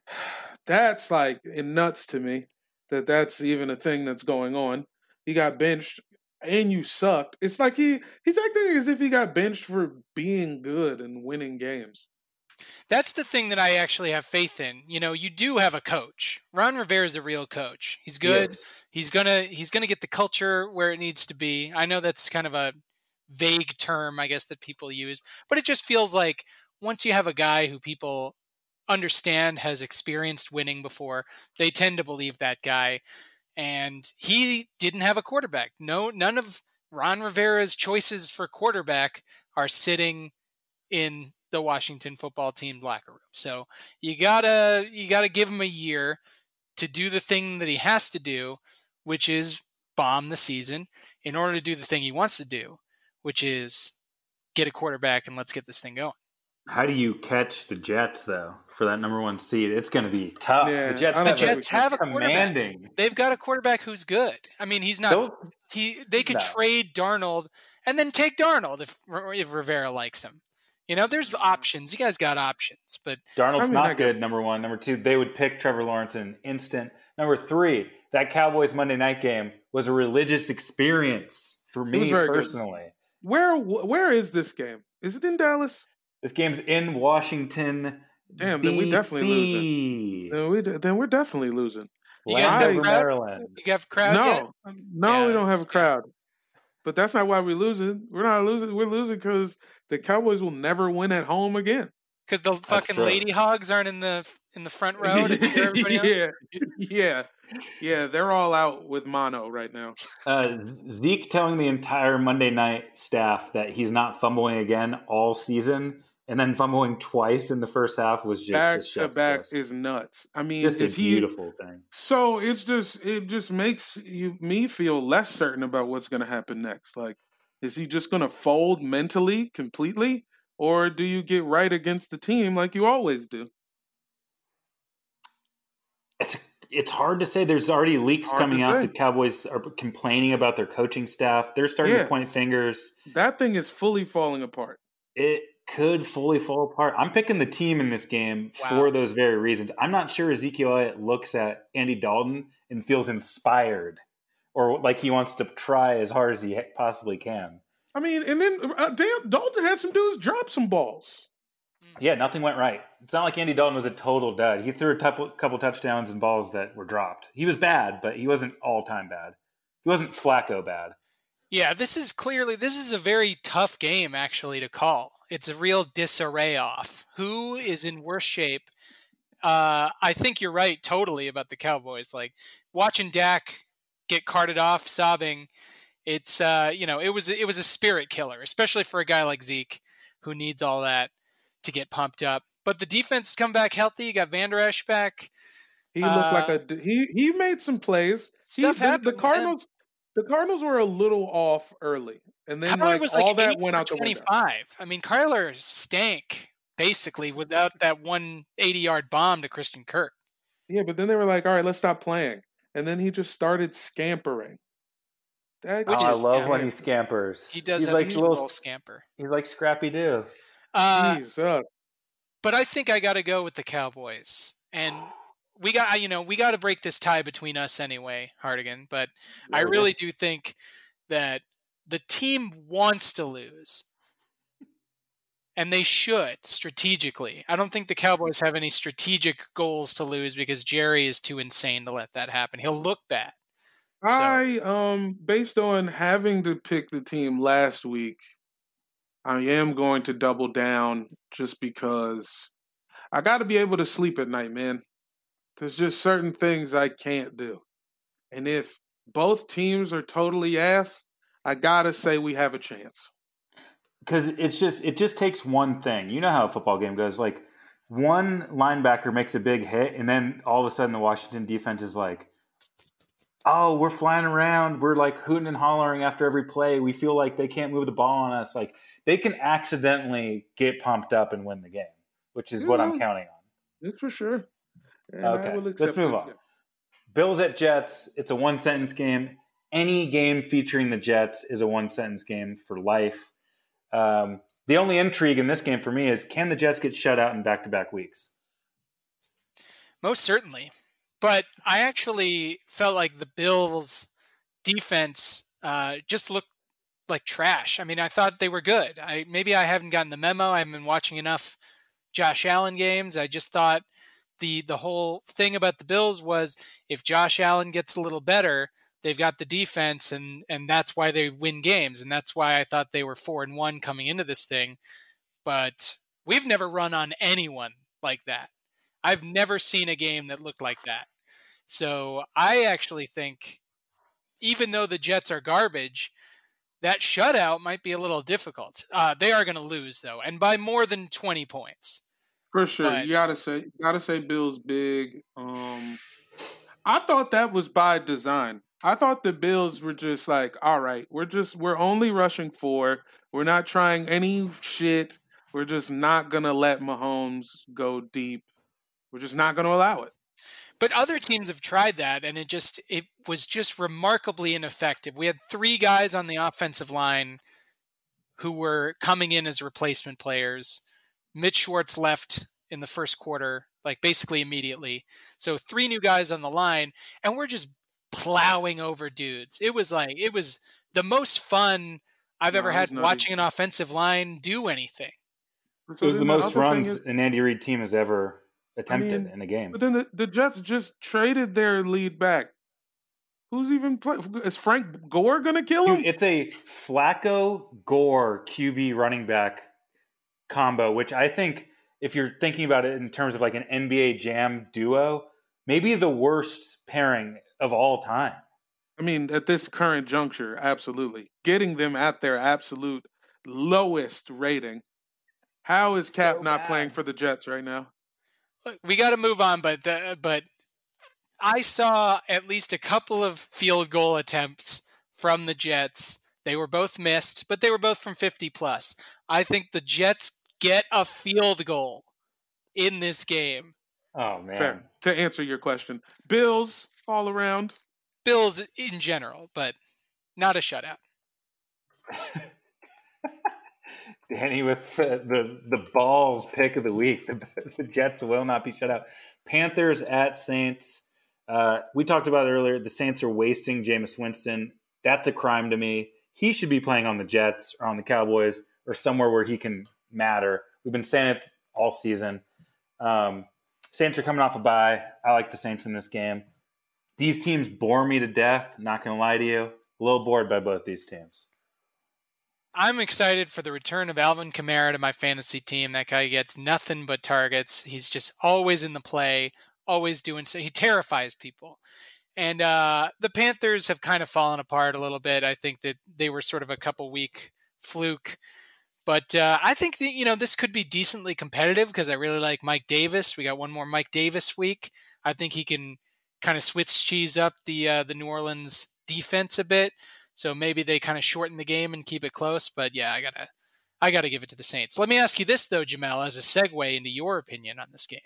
That's like nuts to me that that's even a thing that's going on. He got benched and you sucked. It's like he he's acting as if he got benched for being good and winning games. That's the thing that I actually have faith in. You know, you do have a coach. Ron Rivera is a real coach. He's good. Yes. He's gonna he's gonna get the culture where it needs to be. I know that's kind of a vague term, I guess, that people use, but it just feels like once you have a guy who people understand has experienced winning before, they tend to believe that guy. And he didn't have a quarterback. No, none of Ron Rivera's choices for quarterback are sitting in the Washington football team locker room. So you gotta you gotta give him a year to do the thing that he has to do, which is bomb the season, in order to do the thing he wants to do, which is get a quarterback and let's get this thing going. How do you catch the Jets though for that number one seed? It's going to be tough. Yeah, the Jets, have The Jets have a quarterback. commanding. They've got a quarterback who's good. I mean, he's not. They'll- He they could No. trade Darnold and then take Darnold if if Rivera likes him. You know, there's mm-hmm. options. You guys got options, but Darnold's I mean, not good. Number one, number two, they would pick Trevor Lawrence in an instant. Number three, that Cowboys Monday night game was a religious experience for me very good. personally. Where where is this game? Is it in Dallas? This game's in Washington. Damn, then we definitely DC. Then we then we're definitely losing. You guys got Landover. Maryland. you have a crowd yet? no, no, Yeah, we don't have a crowd. But that's not why we're losing. We're not losing. We're losing because the Cowboys will never win at home again. Because the fucking true. lady hogs aren't in the in the front row to cheer everybody on? yeah, yeah, yeah. They're all out with mono right now. Uh, Zeke telling the entire Monday night staff that he's not fumbling again all season, and then fumbling twice in the first half was just back to back is nuts. I mean, just a is he? beautiful thing. So it's just it just makes you me feel less certain about what's going to happen next. Like, is he just going to fold mentally completely, or do you get right against the team like you always do? It's it's hard to say. There's already leaks coming out. say. The Cowboys are complaining about their coaching staff. They're starting Yeah. to point fingers. That thing is fully falling apart. It could fully fall apart. I'm picking the team in this game Wow. for those very reasons. I'm not sure Ezekiel Elliott looks at Andy Dalton and feels inspired or like he wants to try as hard as he possibly can. I mean, and then uh, damn, Dalton had some dudes drop some balls. Yeah, nothing went right. It's not like Andy Dalton was a total dud. He threw a couple, couple touchdowns and balls that were dropped. He was bad, but he wasn't all time bad. He wasn't Flacco bad. Yeah, this is clearly this is a very tough game actually to call. It's a real disarray off. Who is in worse shape? Uh, I think you're right totally about the Cowboys. Like watching Dak get carted off sobbing, it's uh, you know, it was it was a spirit killer, especially for a guy like Zeke who needs all that to get pumped up. But the defense come back healthy. You got Vander Esch back. He looked Uh, like a he. He made some plays. Stuff the, happened, the man. Cardinals. The Cardinals were a little off early, and then Kyler like, was like all that went for out the window. 25. I mean, Kyler stank basically without that one 80 yard bomb to Christian Kirk. Yeah, but then they were like, "All right, let's stop playing," and then he just started scampering. That Which oh, I love yeah. when he scampers. He does He's like a little. little scamper. He's like Scrappy Doo. Uh, Jesus. but I think I got to go with the Cowboys. And we got, you know, we got to break this tie between us anyway, Hardigan. But I really do think that the team wants to lose. And they should strategically. I don't think the Cowboys have any strategic goals to lose because Jerry is too insane to let that happen. He'll look bad. I um based on having to pick the team last week, I am going to double down just because I got to be able to sleep at night, man. There's just certain things I can't do. And if both teams are totally ass, I got to say we have a chance. because it's just it just takes one thing. You know how a football game goes. Like one linebacker makes a big hit, and then all of a sudden the Washington defense is like, "Oh, we're flying around. We're like hooting and hollering after every play. We feel like they can't move the ball on us. Like they can accidentally get pumped up and win the game, which is what I'm counting on." That's for sure. And Okay, let's move this, on. yeah. Bills at Jets. It's a one sentence game. Any game featuring the Jets is a one sentence game for life. Um, the only intrigue in this game for me is can the Jets get shut out in back to back weeks? Most certainly. But I actually felt like the Bills' defense uh, just looked like trash. I mean, I thought they were good. I maybe I haven't gotten the memo. I haven't been watching enough Josh Allen games. I just thought the the whole thing about the Bills was if Josh Allen gets a little better, they've got the defense and and that's why they win games and that's why I thought they were 4 and 1 coming into this thing. But we've never run on anyone like that. I've never seen a game that looked like that. So I actually think, even though the Jets are garbage, that shutout might be a little difficult. Uh, they are going to lose though, and by more than twenty points. For sure, But- you gotta say, gotta say, Bills big. Um, I thought that was by design. I thought the Bills were just like, all right, we're just we're only rushing four. We're not trying any shit. We're just not gonna let Mahomes go deep. We're just not gonna allow it. But other teams have tried that, and it just it was just remarkably ineffective. We had three guys on the offensive line who were coming in as replacement players. Mitch Schwartz left in the first quarter, like basically immediately. So three new guys on the line, and we're just plowing over dudes. It was like it was the most fun I've No, ever had was nutty. watching an offensive line do anything. It was the then most other runs is- an Andy Reid team has ever attempted mean, in a game. But then the, the Jets just traded their lead back. Who's even play? Is Frank Gore gonna kill him? Dude, it's a Flacco Gore QB running back combo, which I think if you're thinking about it in terms of like an NBA Jam duo, maybe the worst pairing of all time. I mean, at this current juncture, absolutely. Getting them at their absolute lowest rating. How is Cap So not bad. playing for the Jets right now? Look, we got to move on, but the, but I saw at least a couple of field goal attempts from the Jets. They were both missed, but they were both from 50 plus. I think the Jets get a field goal in this game. Oh man. Fair. To answer your question, Bills all around. Bills in general, but not a shutout. Danny with the, the the balls pick of the week. The, the Jets will not be shut out. Panthers at Saints. Uh, we talked about it earlier. The Saints are wasting Jameis Winston. That's a crime to me. he should be playing on the Jets or on the Cowboys or somewhere where he can matter. We've been saying it all season. Um, Saints are coming off a bye. I like the Saints in this game. These teams bore me to death. Not going to lie to you. A little bored by both these teams. I'm excited for the return of Alvin Kamara to my fantasy team. That guy gets nothing but targets. He's just always in the play, always doing so. He terrifies people. And uh, the Panthers have kind of fallen apart a little bit. I think that they were sort of a couple week fluke. But uh, I think that, you know, this could be decently competitive because I really like Mike Davis. We got one more Mike Davis week. I think he can kind of switch cheese up the uh, the New Orleans defense a bit. So maybe they kind of shorten the game and keep it close. But yeah, I gotta I gotta give it to the Saints. Let me ask you this though, Jamel, as a segue into your opinion on this game.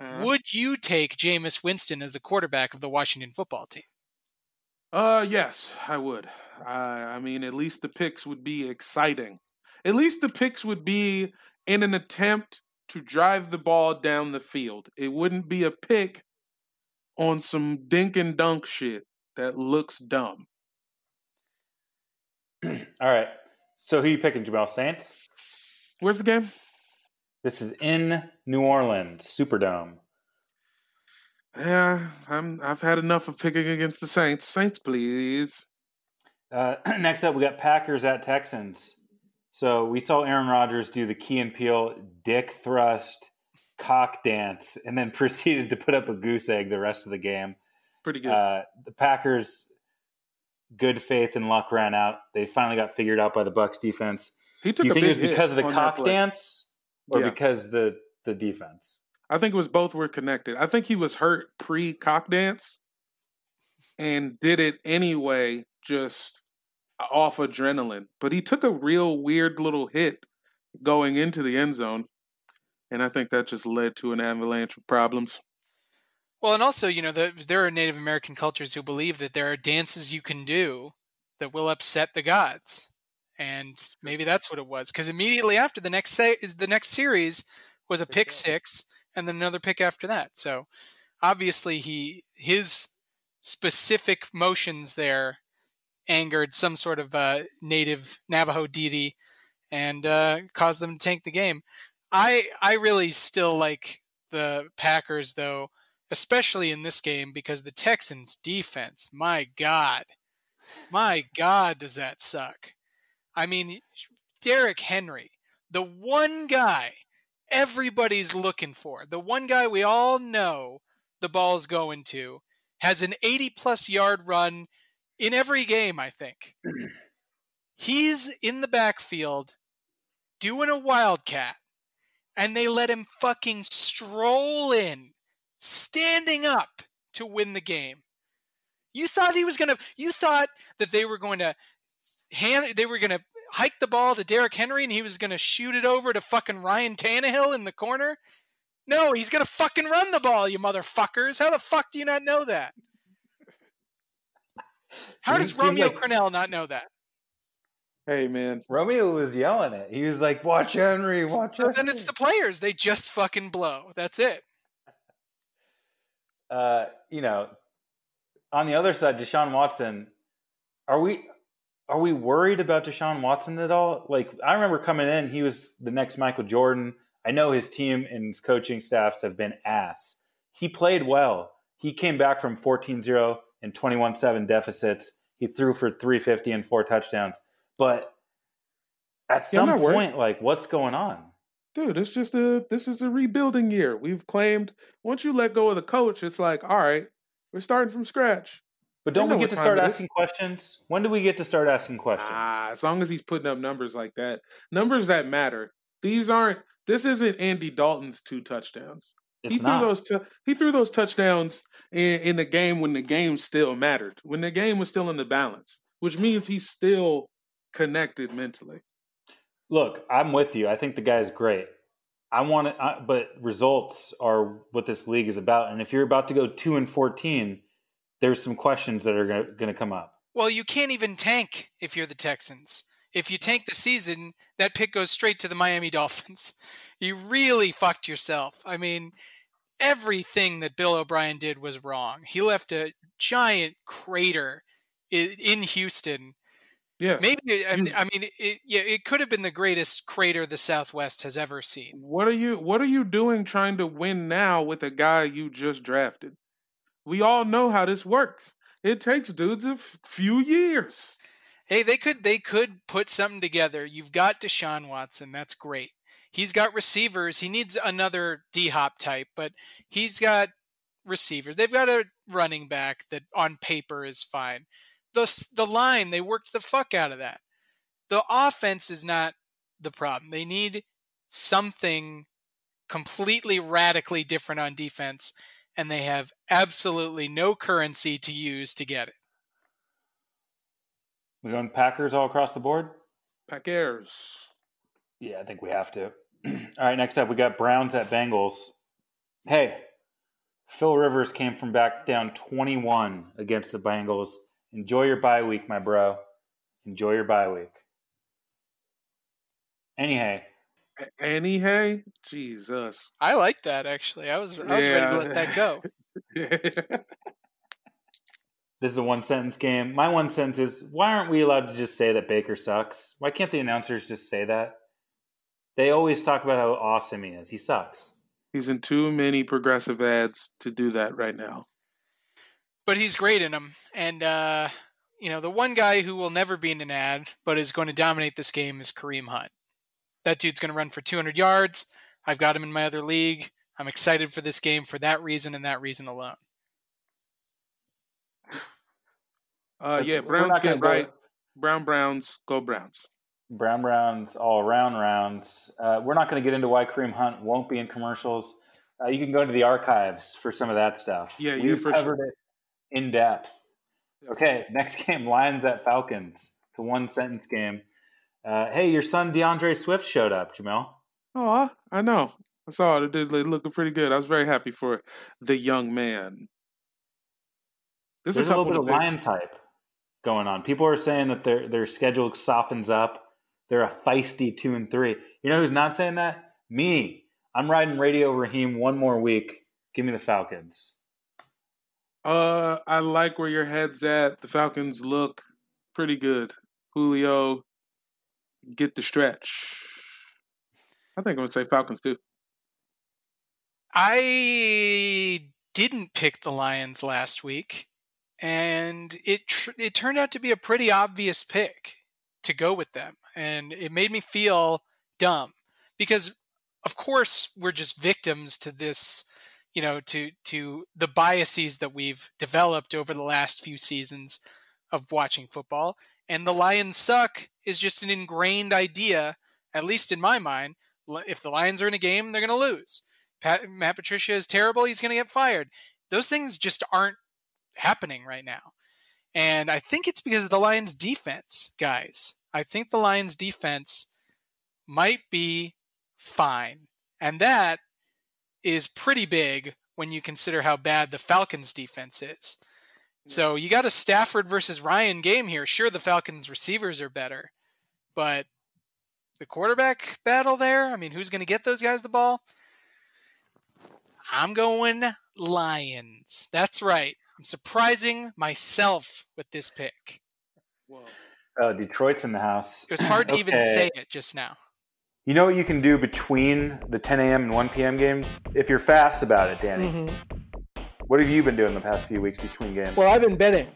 Uh, Would you take Jameis Winston as the quarterback of the Washington football team? Uh, yes, I would. I, I mean, at least the picks would be exciting. At least the picks would be in an attempt to drive the ball down the field. It wouldn't be a pick on some dink and dunk shit that looks dumb. All right. So who you picking, Jamel? Saints? Where's the game? This is in New Orleans, Superdome. Yeah, I'm. I've had enough of picking against the Saints. Saints, please. Uh, next up, we got Packers at Texans. So we saw Aaron Rodgers do the Key and Peele dick thrust cock dance, and then proceeded to put up a goose egg the rest of the game. Pretty good. Uh, the Packers, good faith and luck ran out. They finally got figured out by the Bucs defense. he Do took you a think it was because of the cock dance, or Yeah. because the the defense? I think it was both were connected. I think he was hurt pre cock dance and did it anyway, just off adrenaline. But he took a real weird little hit going into the end zone. And I think that just led to an avalanche of problems. Well, and also, you know, the, there are Native American cultures who believe that there are dances you can do that will upset the gods, and maybe that's what it was. Because immediately after the next say is the next series was a pick six, and then another pick after that. So obviously, he his specific motions there angered some sort of uh, native Navajo deity and uh, caused them to tank the game. I I really still like the Packers though especially in this game because the Texans defense, my god. My god, does that suck. I mean, Derrick Henry, the one guy everybody's looking for, the one guy we all know the ball's going to, has an 80 plus yard run in every game, I think. He's in the backfield doing a wildcat, and they let him fucking stroll in standing up to win the game. You thought he was to you thought that they were going to hand they were going to hike the ball to Derrick Henry and he was going to shoot it over to fucking Ryan Tannehill in the corner? No, he's going to fucking run the ball, you motherfuckers. How the fuck do you not know that? How does Romeo like- Crennel not know that? Hey, man. Romeo was yelling it. He was like, "Watch Henry, watch So then it's the players. They just fucking blow. That's it. uh, you know, on the other side, Deshaun Watson, are we are we worried about Deshaun Watson at all? Like, I remember coming in, he was the next Michael Jordan. I know his team and his coaching staffs have been ass. He played well. He came back from 14-0 and 21-7 deficits. He threw for 350 and four touchdowns. But at Yeah, some not worried. point, like, what's going on? Dude, it's just a this is a rebuilding year. We've claimed once you let go of the coach, it's like, all right, we're starting from scratch. But don't we get to start asking questions? When do we get to start asking questions? Ah, as long as he's putting up numbers like that, numbers that matter. These aren't. This isn't Andy Dalton's two touchdowns. it's he not. threw those. T- he threw those touchdowns in, in the game when the game still mattered, when the game was still in the balance, which means he's still connected mentally. Look, I'm with you. I think the guy is great. I want it, I, but results are what this league is about. And if you're about to go two and fourteen, there's some questions that are going to come up. Well, you can't even tank if you're the Texans. If you tank the season, that pick goes straight to the Miami Dolphins. You really fucked yourself. I mean, everything that Bill O'Brien did was wrong. He left a giant crater in Houston. Yeah. Maybe uh, I, You- I mean, it, yeah, it could have been the greatest crater the Southwest has ever seen. What are you What are you doing trying to win now with a guy you just drafted? We all know how this works. It takes dudes a f- few years. Hey, they could they could put something together. You've got Deshaun Watson, that's great. He's got receivers. He needs another D Hop type, but he's got receivers. They've got a running back that on paper is fine. The the line they worked the fuck out of that. The offense is not the problem. They need something completely radically different on defense, and they have absolutely no currency to use to get it. We going Packers all across the board? Packers. Yeah, I think we have to. all right, next up we got Browns at Bengals. Hey, Phil Rivers came from back down 21 against the Bengals. Enjoy your bye week, my bro. Enjoy your bye week. Anyhow, A- Annie Hay. Jesus. I like that actually. I was I was ready to let that go. this is a one sentence game. My one sentence is why aren't we allowed to just say that Baker sucks? Why can't the announcers just say that? They always talk about how awesome he is. He sucks. He's in too many progressive ads to do that right now. But he's great in them. And uh, you know, the one guy who will never be in an ad but is going to dominate this game is Kareem Hunt. That dude's going to run for 200 yards. I've got him in my other league. I'm excited for this game for that reason and that reason alone. Uh, yeah, Browns not get go- right. Brown Browns go Browns. Brown Browns all around rounds. Uh, we're not going to get into why Kareem Hunt won't be in commercials. Uh, you can go into the archives for some of that stuff. Yeah, yeah, We've for covered it in depth. Okay, next game Lions at Falcons. It's a one sentence game. Uh, hey, your son D'Andre Swift showed up, Jamel. Oh, I know. I saw it. It did look looking pretty good. I was very happy for the young man. This There's is a little bit of. Lions hype going on. People are saying that their their schedule softens up. They're a feisty two and three. You know who's not saying that? Me. I'm riding Radio Raheem one more week. Give me the Falcons. Uh, I like where your head's at. The Falcons look pretty good. Julio, get the stretch. I think I'm gonna say Falcons too. I didn't pick the Lions last week, and it tr- it turned out to be a pretty obvious pick to go with them, and it made me feel dumb because, of course, we're just victims to this, you know, to to the biases that we've developed over the last few seasons of watching football, and the Lions suck is just an ingrained idea, at least in my mind. If the Lions are in a game, they're going to lose. Pat, Matt Patricia is terrible. He's going to get fired. Those things just aren't happening right now. And I think it's because of the Lions defense, guys. I think the Lions defense might be fine. And that is pretty big when you consider how bad the Falcons defense is. So you got a Stafford versus Ryan game here. Sure, the Falcons receivers are better, but the quarterback battle there, I mean, who's going to get those guys the ball? I'm going Lions. That's right. I'm surprising myself with this pick. Oh, Detroit's in the house. It was hard to even say it just now. You know what you can do between the 10 a.m. and 1 p.m. game? If you're fast about it, Danny. Mm-hmm. What have you been doing the past few weeks between games? Well, I've been betting.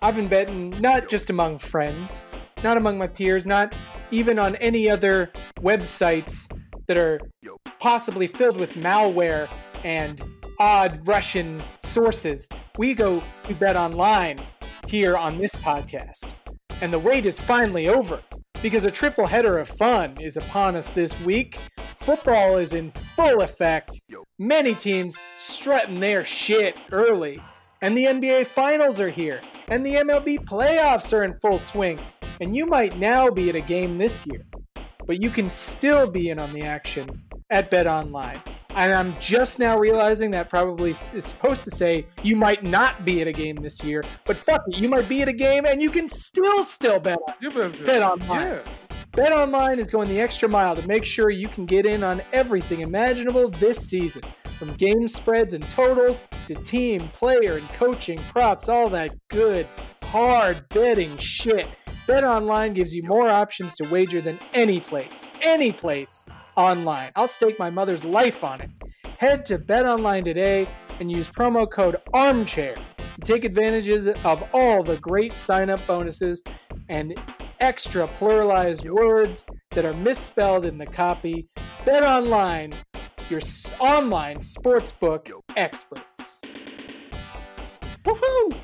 I've been betting not just among friends, not among my peers, not even on any other websites that are possibly filled with malware and odd Russian sources. We go we bet online here on this podcast. And the wait is finally over because a triple header of fun is upon us this week. Football is in full effect. Many teams strutting their shit early. And the NBA Finals are here. And the MLB playoffs are in full swing. And you might now be at a game this year. But you can still be in on the action at Bet Online. And I'm just now realizing that probably is supposed to say you might not be at a game this year, but fuck it, you might be at a game and you can still still bet on Bet online. Yeah. Bet Online is going the extra mile to make sure you can get in on everything imaginable this season. From game spreads and totals to team, player, and coaching props, all that good, hard betting shit. Bet online gives you more options to wager than any place, any place online. I'll stake my mother's life on it. Head to BetOnline today and use promo code ARMCHAIR to take advantages of all the great sign up bonuses and extra pluralized words that are misspelled in the copy. BetOnline, your s- online sportsbook experts. Woohoo!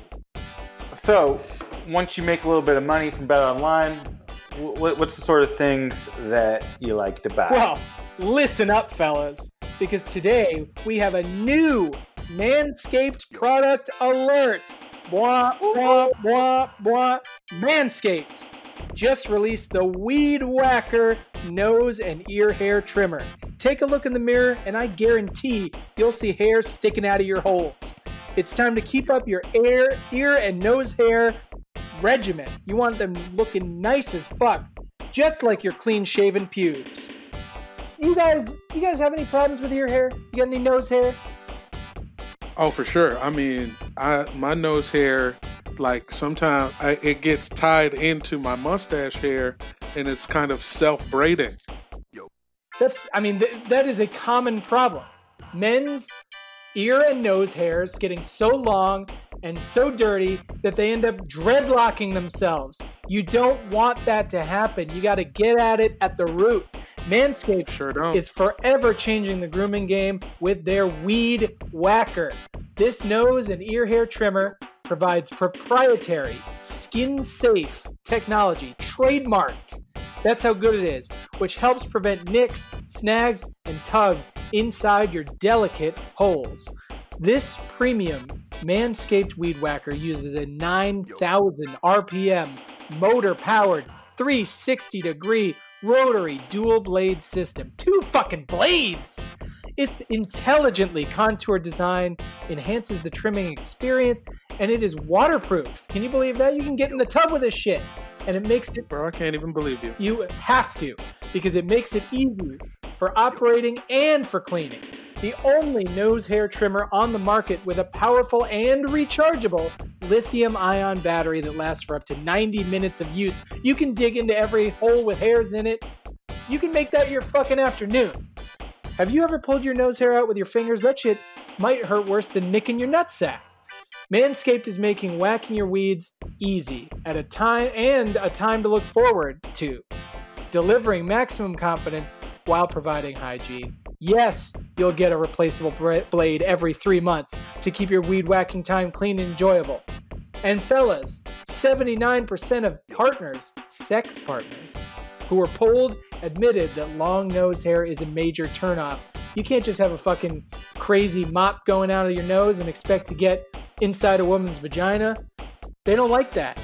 So, once you make a little bit of money from Bet Online, wh- what's the sort of things that you like to buy? Well, listen up, fellas, because today we have a new Manscaped product alert. Blah, blah, blah, blah. Manscaped just released the Weed Whacker nose and ear hair trimmer. Take a look in the mirror, and I guarantee you'll see hair sticking out of your holes. It's time to keep up your ear, ear and nose hair regimen. You want them looking nice as fuck, just like your clean shaven pubes. You guys, you guys have any problems with your hair? You got any nose hair? Oh, for sure. I mean, I my nose hair, like sometimes it gets tied into my mustache hair, and it's kind of self braiding. That's, I mean, th- that is a common problem. Men's ear and nose hairs getting so long and so dirty that they end up dreadlocking themselves. You don't want that to happen. You got to get at it at the root. Manscaped Sure don't. is forever changing the grooming game with their Weed Whacker. This nose and ear hair trimmer provides proprietary, skin safe technology, trademarked. That's how good it is, which helps prevent nicks, snags, and tugs inside your delicate holes. This premium Manscaped Weed Whacker uses a 9,000 RPM motor powered 360 degree rotary dual blade system. Two fucking blades! Its intelligently contoured design enhances the trimming experience and it is waterproof. Can you believe that? You can get in the tub with this shit and it makes it Bro, I can't even believe you. you have to because it makes it easy for operating and for cleaning. The only nose hair trimmer on the market with a powerful and rechargeable lithium ion battery that lasts for up to 90 minutes of use. You can dig into every hole with hairs in it. You can make that your fucking afternoon. Have you ever pulled your nose hair out with your fingers? That shit might hurt worse than nicking your nutsack. Manscaped is making whacking your weeds easy at a time and a time to look forward to, delivering maximum confidence while providing hygiene. Yes, you'll get a replaceable blade every three months to keep your weed whacking time clean and enjoyable. And fellas, 79% of partners, sex partners, who were polled admitted that long nose hair is a major turnoff. You can't just have a fucking crazy mop going out of your nose and expect to get inside a woman's vagina. They don't like that.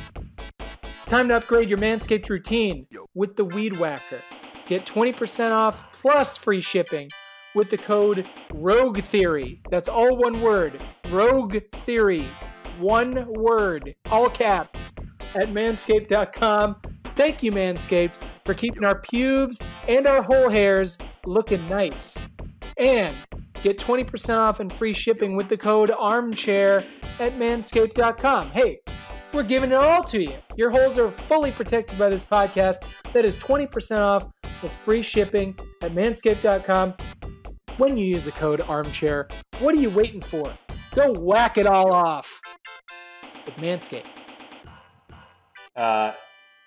It's time to upgrade your Manscaped routine with the Weed Whacker. Get 20% off plus free shipping with the code Rogue Theory. That's all one word. Rogue Theory. One word. All caps at manscaped.com. Thank you, Manscaped, for keeping our pubes and our whole hairs looking nice. And get 20% off and free shipping with the code armchair at manscaped.com. Hey, we're giving it all to you. Your holes are fully protected by this podcast. That is 20% off with free shipping at manscaped.com when you use the code armchair. What are you waiting for? Go whack it all off with Manscaped. Uh,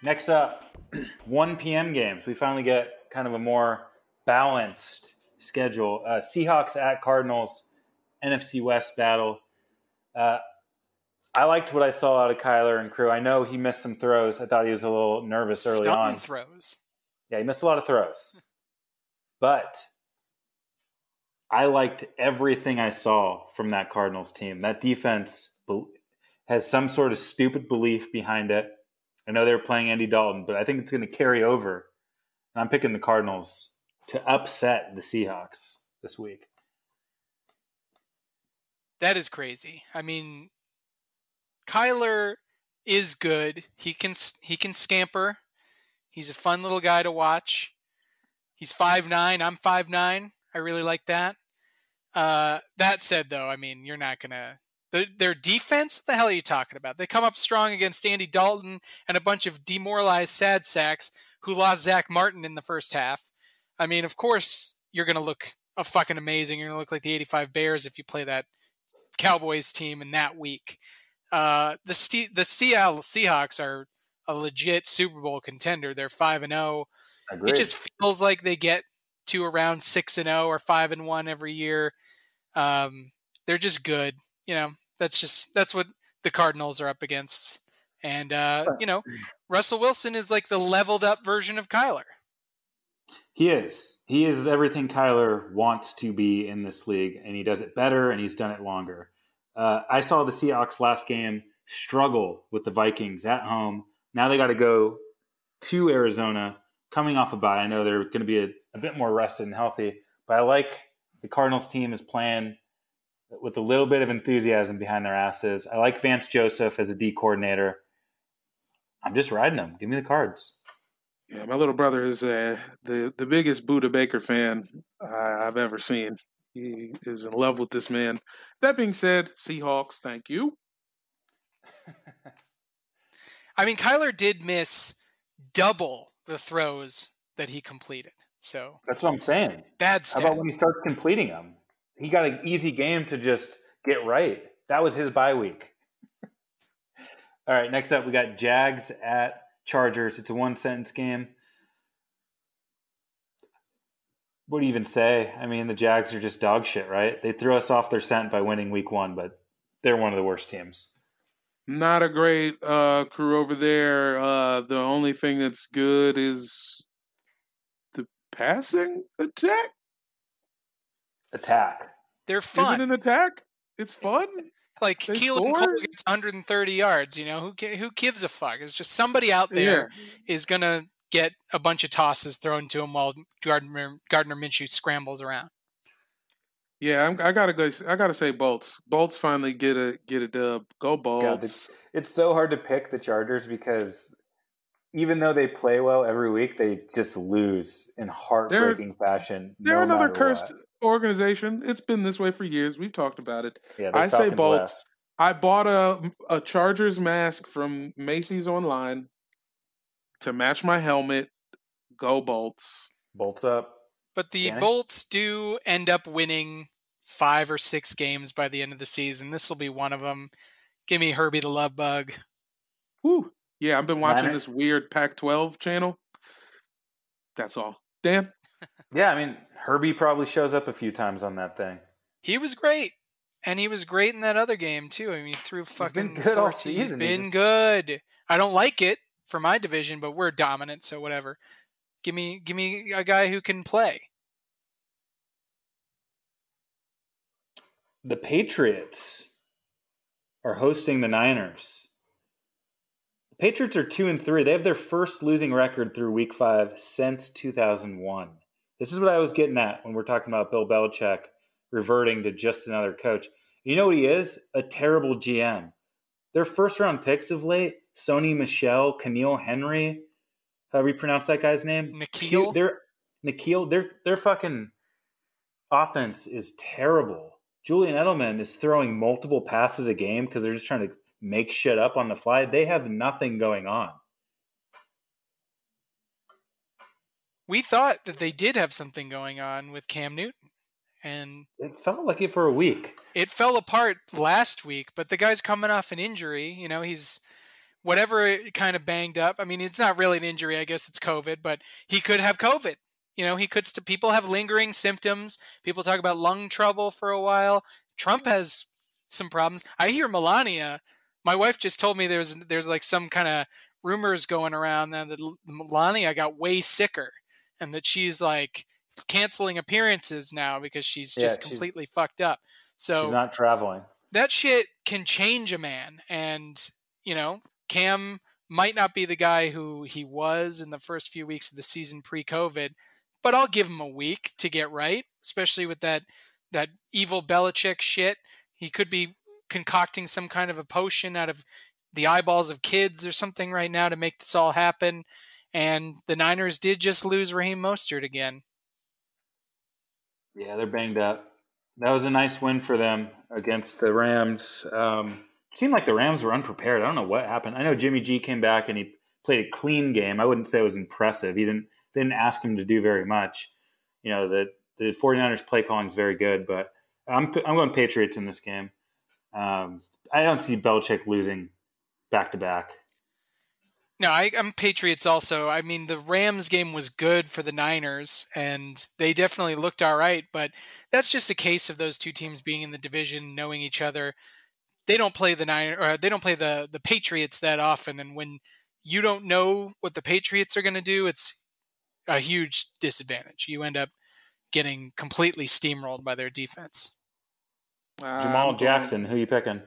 next up, 1 p.m. games. We finally get kind of a more balanced schedule. Uh, Seahawks at Cardinals, NFC West battle. Uh, I liked what I saw out of Kyler and crew. I know he missed some throws. I thought he was a little nervous early Stun on. throws. Yeah, he missed a lot of throws. But I liked everything I saw from that Cardinals team. That defense has some sort of stupid belief behind it. I know they were playing Andy Dalton, but I think it's going to carry over. And I'm picking the Cardinals to upset the Seahawks this week. That is crazy. I mean, Kyler is good. He can he can scamper. He's a fun little guy to watch. He's five nine. I'm five nine. I really like that. Uh, that said, though, I mean, you're not gonna The, their defense, what the hell are you talking about? They come up strong against Andy Dalton and a bunch of demoralized sad sacks who lost Zack Martin in the first half. I mean, of course, you're going to look a fucking amazing. You're going to look like the 85 Bears if you play that Cowboys team in that week. Uh, the Ste- the Seattle Seahawks are a legit Super Bowl contender. They're five and zero. It just feels like they get to around six and zero or five and one every year. Um, they're just good. You know, that's just that's what the Cardinals are up against. And uh, you know, Russell Wilson is like the leveled up version of Kyler. He is. He is everything Kyler wants to be in this league, and he does it better, and he's done it longer. Uh, I saw the Seahawks last game struggle with the Vikings at home. Now they got to go to Arizona, coming off a bye. I know they're going to be a, a bit more rested and healthy, but I like the Cardinals team is playing with a little bit of enthusiasm behind their asses. I like Vance Joseph as a D coordinator. I'm just riding them. Give me the cards. Yeah, my little brother is uh, the the biggest Budda Baker fan I, I've ever seen. He is in love with this man. That being said, Seahawks, thank you. I mean, Kyler did miss double the throws that he completed. So That's what I'm saying. bad How about when he starts completing them? He got an easy game to just get right. That was his bye week. All right, next up we got Jags at Chargers. It's a one sentence game. What do you even say? I mean, the Jags are just dog shit, right? They threw us off their scent by winning week one, but they're one of the worst teams. Not a great uh, crew over there. Uh, the only thing that's good is the passing attack. Attack. They're Is it fun. an attack? It's fun. like they Keelan score? Cole gets 130 yards. You know who who gives a fuck? It's just somebody out there is gonna get a bunch of tosses thrown to him while Gardner Gardner Minshew scrambles around. Yeah, I'm, I gotta go. I gotta say, Bolts. Bolts finally get a get a dub. Go Bolts. God, it's, it's so hard to pick the Chargers because even though they play well every week, they just lose in heartbreaking fashion. They're no another cursed what. Organization. It's been this way for years. We've talked about it. Yeah, I say Bolts. West. I bought a a Chargers mask from Macy's online to match my helmet. Go Bolts. Bolts up. But the Danny? Bolts do end up winning five or six games by the end of the season. This will be one of them. Give me Herbie the Love Bug. Woo. Yeah, I've been watching Niner- this weird Pac-12 channel. That's all. Dan. Yeah, I mean Herbie probably shows up a few times on that thing. He was great. And he was great in that other game too. I mean, he threw fucking been good all 14 He's season. He's been good. I don't like it for my division, but we're dominant, so whatever. Give me give me a guy who can play. The Patriots are hosting the Niners. The Patriots are two and three. They have their first losing record through Week Five since 2001. This is what I was getting at when we're talking about Bill Belichick reverting to just another coach. You know what he is? A terrible GM. Their first round picks of late, Sony Michel, N'Keal Henry, however you pronounce that guy's name. Nikhil? Their Nikhil, their their fucking offense is terrible. Julian Edelman is throwing multiple passes a game because they're just trying to make shit up on the fly. They have nothing going on. We thought that they did have something going on with Cam Newton. And It felt like it for a week. it fell apart last week, but the guy's coming off an injury. You know, he's whatever kind of banged up. I mean, it's not really an injury. I guess it's COVID, but he could have COVID. You know, he could. St- people have lingering symptoms. People talk about lung trouble for a while. Trump has some problems. I hear Melania. My wife just told me there's there's like some kind of rumors going around that Melania got way sicker, and that she's like canceling appearances now because she's Yeah, just she's- completely fucked up. So She's not traveling. that shit can change a man and you know cam might not be the guy who he was in the first few weeks of the season pre-covid but i'll give him a week to get right especially with that that evil Belichick shit he could be concocting some kind of a potion out of the eyeballs of kids or something right now to make this all happen and the niners did just lose raheem mostert again Yeah, they're banged up. That was a nice win for them against the Rams. Um, seemed like the Rams were unprepared. I don't know what happened. I know Jimmy G came back and he played a clean game. I wouldn't say it was impressive. He didn't they didn't ask him to do very much. You know, the the 49ers play calling is very good, but I'm I'm going Patriots in this game. Um, I don't see Belichick losing back to back. No, I, I'm Patriots also. I mean, the Rams game was good for the Niners, and they definitely looked all right. But that's just a case of those two teams being in the division, knowing each other. They don't play the Niner, or they don't play the the Patriots that often. And when you don't know what the Patriots are going to do, it's a huge disadvantage. You end up getting completely steamrolled by their defense. Jamel Jackson, who you picking?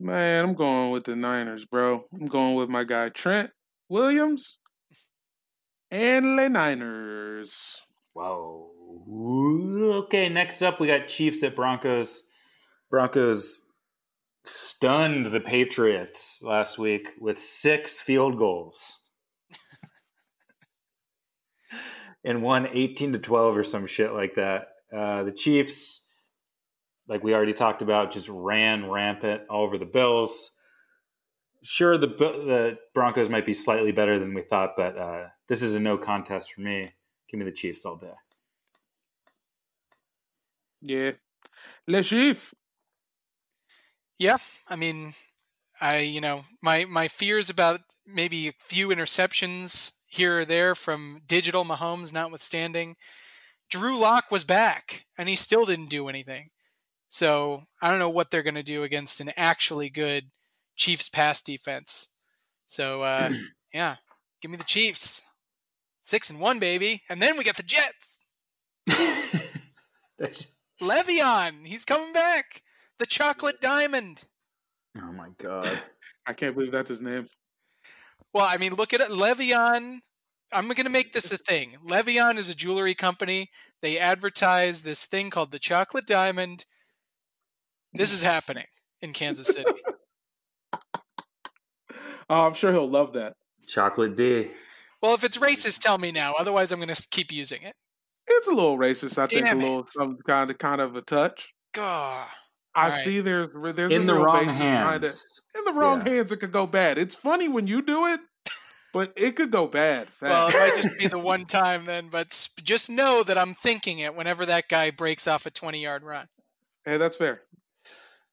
Man, I'm going with the Niners, bro. I'm going with my guy Trent Williams and the Niners. Wow. Okay, next up we got Chiefs at Broncos. Broncos stunned the Patriots last week with six field goals. and won 18 to 12 or some shit like that. Uh, the Chiefs, like we already talked about, just ran rampant all over the Bills. Sure, the the Broncos might be slightly better than we thought, but uh, this is a no contest for me. Give me the Chiefs all day. Yeah. Le Chief. Yeah, I mean, I you know my my fears about maybe a few interceptions here or there from digital Mahomes notwithstanding. Drew Lock was back, and he still didn't do anything. So I don't know what they're going to do against an actually good Chiefs pass defense. So uh, yeah, give me the Chiefs, six and one, baby, and then we got the Jets. Le'Veon, he's coming back. The chocolate diamond. oh my god. I can't believe that's his name. Well, I mean, look at it. Le'Veon. I'm going to make this a thing. Le'Veon is a jewelry company. They advertise this thing called the chocolate diamond. This is happening in Kansas City. Oh, I'm sure he'll love that. Chocolate D. Well, if it's racist, tell me now. Otherwise, I'm going to keep using it. It's a little racist, I think. Damn a little some kind of kind of a touch. God. I All right. see there's there's In a the real wrong basis behind it. hands. In the wrong Yeah. hands, it could go bad. It's funny when you do it, but it could go bad. Well, it might just be the one time then, but just know that I'm thinking it whenever that guy breaks off a 20 yard run. hey, that's fair.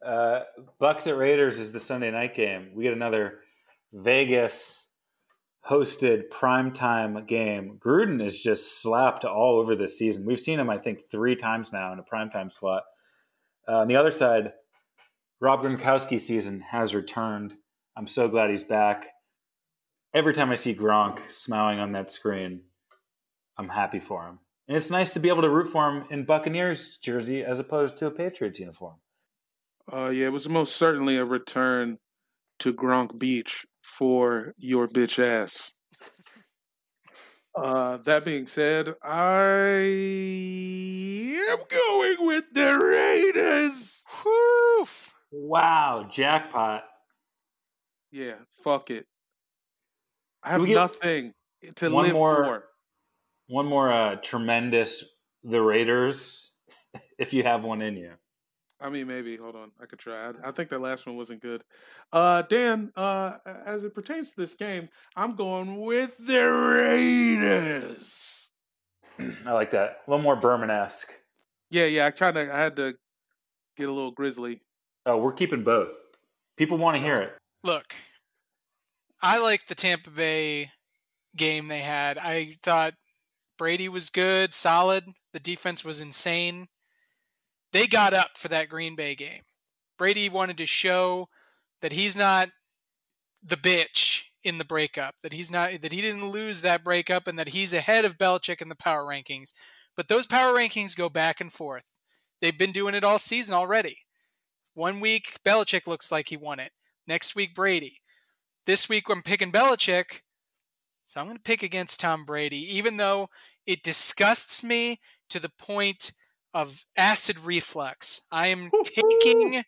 Uh, Bucs at Raiders is the Sunday night game. We get another Vegas hosted primetime game. Gruden is just slapped all over this season. We've seen him, I think, three times now in a primetime slot. Uh, on the other side, Rob Gronkowski season has returned. I'm so glad he's back. Every time I see Gronk smiling on that screen, I'm happy for him. And it's nice to be able to root for him in Buccaneers jersey as opposed to a Patriots uniform. Uh, yeah, it was most certainly a return to Gronk Beach for your bitch ass. Uh, that being said, I am going with the Raiders. Whew. Wow, jackpot. Yeah, fuck it. I have nothing to live more- for. One more uh, tremendous the Raiders, if you have one in you. I mean, maybe. Hold on, I could try. I, I think that last one wasn't good. Uh, Dan, uh, as it pertains to this game, I'm going with the Raiders. I like that. A little more Berman esque. Yeah, yeah. I kind of I had to get a little grizzly. Oh, we're keeping both. People want to hear it. Look, I like the Tampa Bay game they had. I thought Brady was good, solid. The defense was insane. They got up for that Green Bay game. Brady wanted to show that he's not the bitch in the breakup, that he's not that he didn't lose that breakup and that he's ahead of Belichick in the power rankings. But those power rankings go back and forth. They've been doing it all season already. One week Belichick looks like he won it. Next week Brady. This week I'm picking Belichick. So I'm going to pick against Tom Brady, even though it disgusts me to the point of acid reflux. I am taking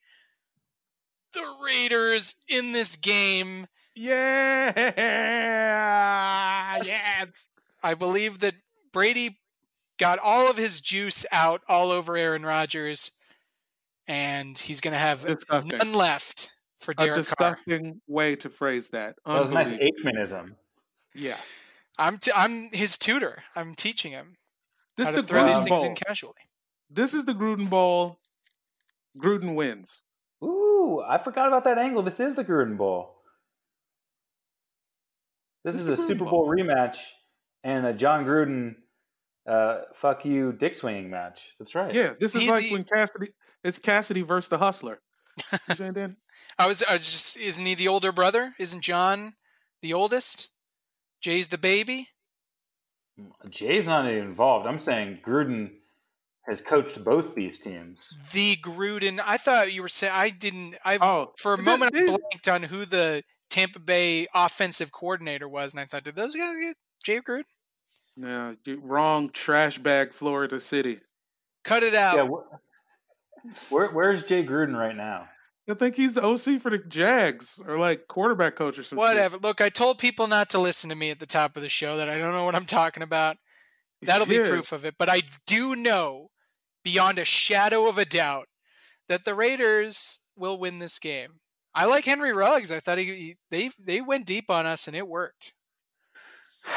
the Raiders in this game. Yeah, Yes. yes. I believe that Brady got all of his juice out all over Aaron Rodgers. and he's going to have Disgusting. none left for A Derek Carr. disgusting way to phrase that. That was nice Unbelievable. Aikmanism. Yeah. I'm t- I'm his tutor. I'm teaching him This how is to the throw these things Bowl. in casually. This is the Gruden Bowl. Gruden wins. Ooh, I forgot about that angle. This is the Gruden Bowl. This This is is a Gruden Super Bowl. Bowl rematch and a Jon Gruden uh, fuck you dick swinging match. That's right. Yeah, this is He's like the- when Cassidy. It's Cassidy versus the Hustler. You? I was, I was just isn't he the older brother? Isn't John the oldest? Jay's the baby. Jay's not even involved. I'm saying Gruden has coached both these teams. The Gruden. I thought you were saying. I didn't. I Oh, for a th- moment I blanked on who the Tampa Bay offensive coordinator was, and I thought, did those guys get Jay Gruden? No, you- wrong trash bag, Florida City. Cut it out. Yeah. wh- Where, where's Jay Gruden right now? I think he's the OC for the Jags or like quarterback coach or something. Whatever. Look, I told people not to listen to me at the top of the show that I don't know what I'm talking about. That'll be proof of it. But I do know, beyond a shadow of a doubt, that the Raiders will win this game. I like Henry Ruggs. I thought he, he they they went deep on us and it worked.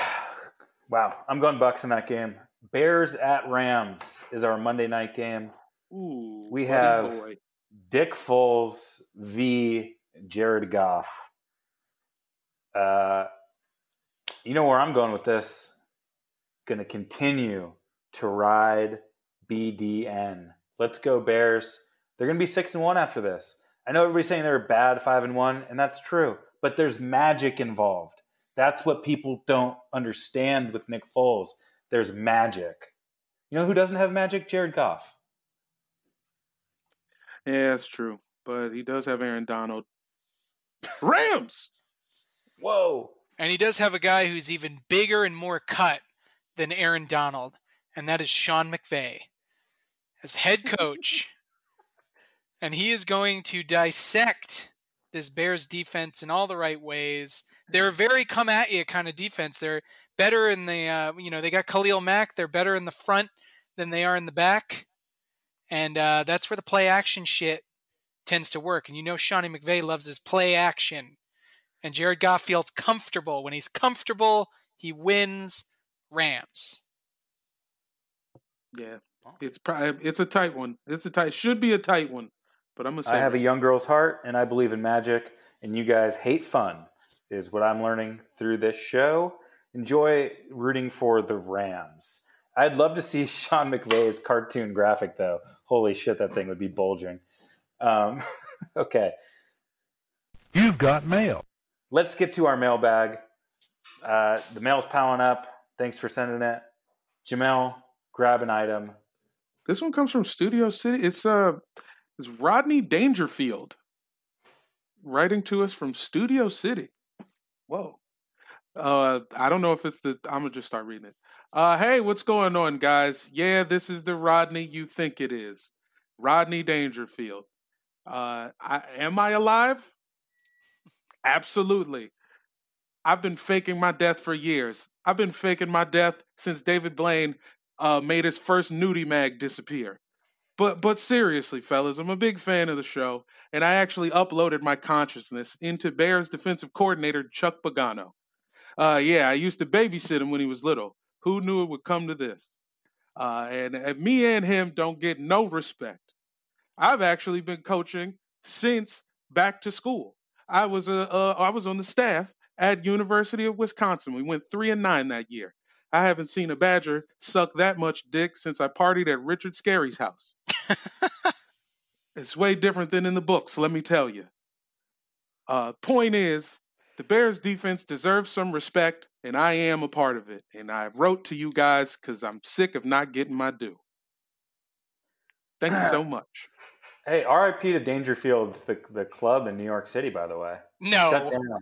Wow, I'm going Bucs in that game. Bears at Rams is our Monday night game. Ooh, We have- boy. Dick Foles v. Jared Goff. Uh, you know where I'm going with this. Going to continue to ride BDN. Let's go Bears. They're going to be six and one after this. I know everybody's saying they're bad five and one, and that's true. But there's magic involved. That's what people don't understand with Nick Foles. There's magic. You know who doesn't have magic? Jared Goff. Yeah, that's true. But he does have Aaron Donald. Rams. Whoa. And he does have a guy who's even bigger and more cut than Aaron Donald, and that is Sean McVay as head coach. and he is going to dissect this Bears defense in all the right ways. They're very come at you kind of defense. They're better in the, uh, you know, they got Khalil Mack. They're better in the front than they are in the back. And uh, that's where the play action shit tends to work. And you know, Shawnee McVay loves his play action. And Jared Goff feels comfortable. When he's comfortable, he wins Rams. Yeah, it's probably it's a tight one. It's a tight. Should be a tight one. But I'm gonna say I have a young girl's heart, and I believe in magic. And you guys hate fun, is what I'm learning through this show. Enjoy rooting for the Rams. I'd love to see Sean McVay's cartoon graphic, though. Holy shit, that thing would be bulging. Um, okay, You've got mail. let's get to our mailbag. Uh, the mail's piling up. Thanks for sending it. Jamel, grab an item. This one comes from Studio City. It's uh, it's Rodney Dangerfield writing to us from Studio City. Whoa. Uh, I don't know if it's the. I'm gonna just start reading it. Uh, hey, what's going on, guys? Yeah, this is the Rodney you think it is, Rodney Dangerfield. Uh, I, am I alive? Absolutely. I've been faking my death for years. I've been faking my death since David Blaine uh, made his first nudie mag disappear. But but seriously, fellas, I'm a big fan of the show, and I actually uploaded my consciousness into Bears defensive coordinator Chuck Pagano. Uh, yeah, I used to babysit him when he was little. Who knew it would come to this? Uh, and, and me and him don't get no respect. I've actually been coaching since back to school. I was a I was on the staff at University of Wisconsin. We went three and nine that year. I haven't seen a Badger suck that much dick since I partied at Richard Scarry's house. it's way different than in the books, let me tell you. Uh, point is, the Bears defense deserves some respect, and I am a part of it. And I wrote to you guys because I'm sick of not getting my due. Thank you so much. Hey, RIP to Dangerfield's the the club in New York City, by the way. No. Shut down.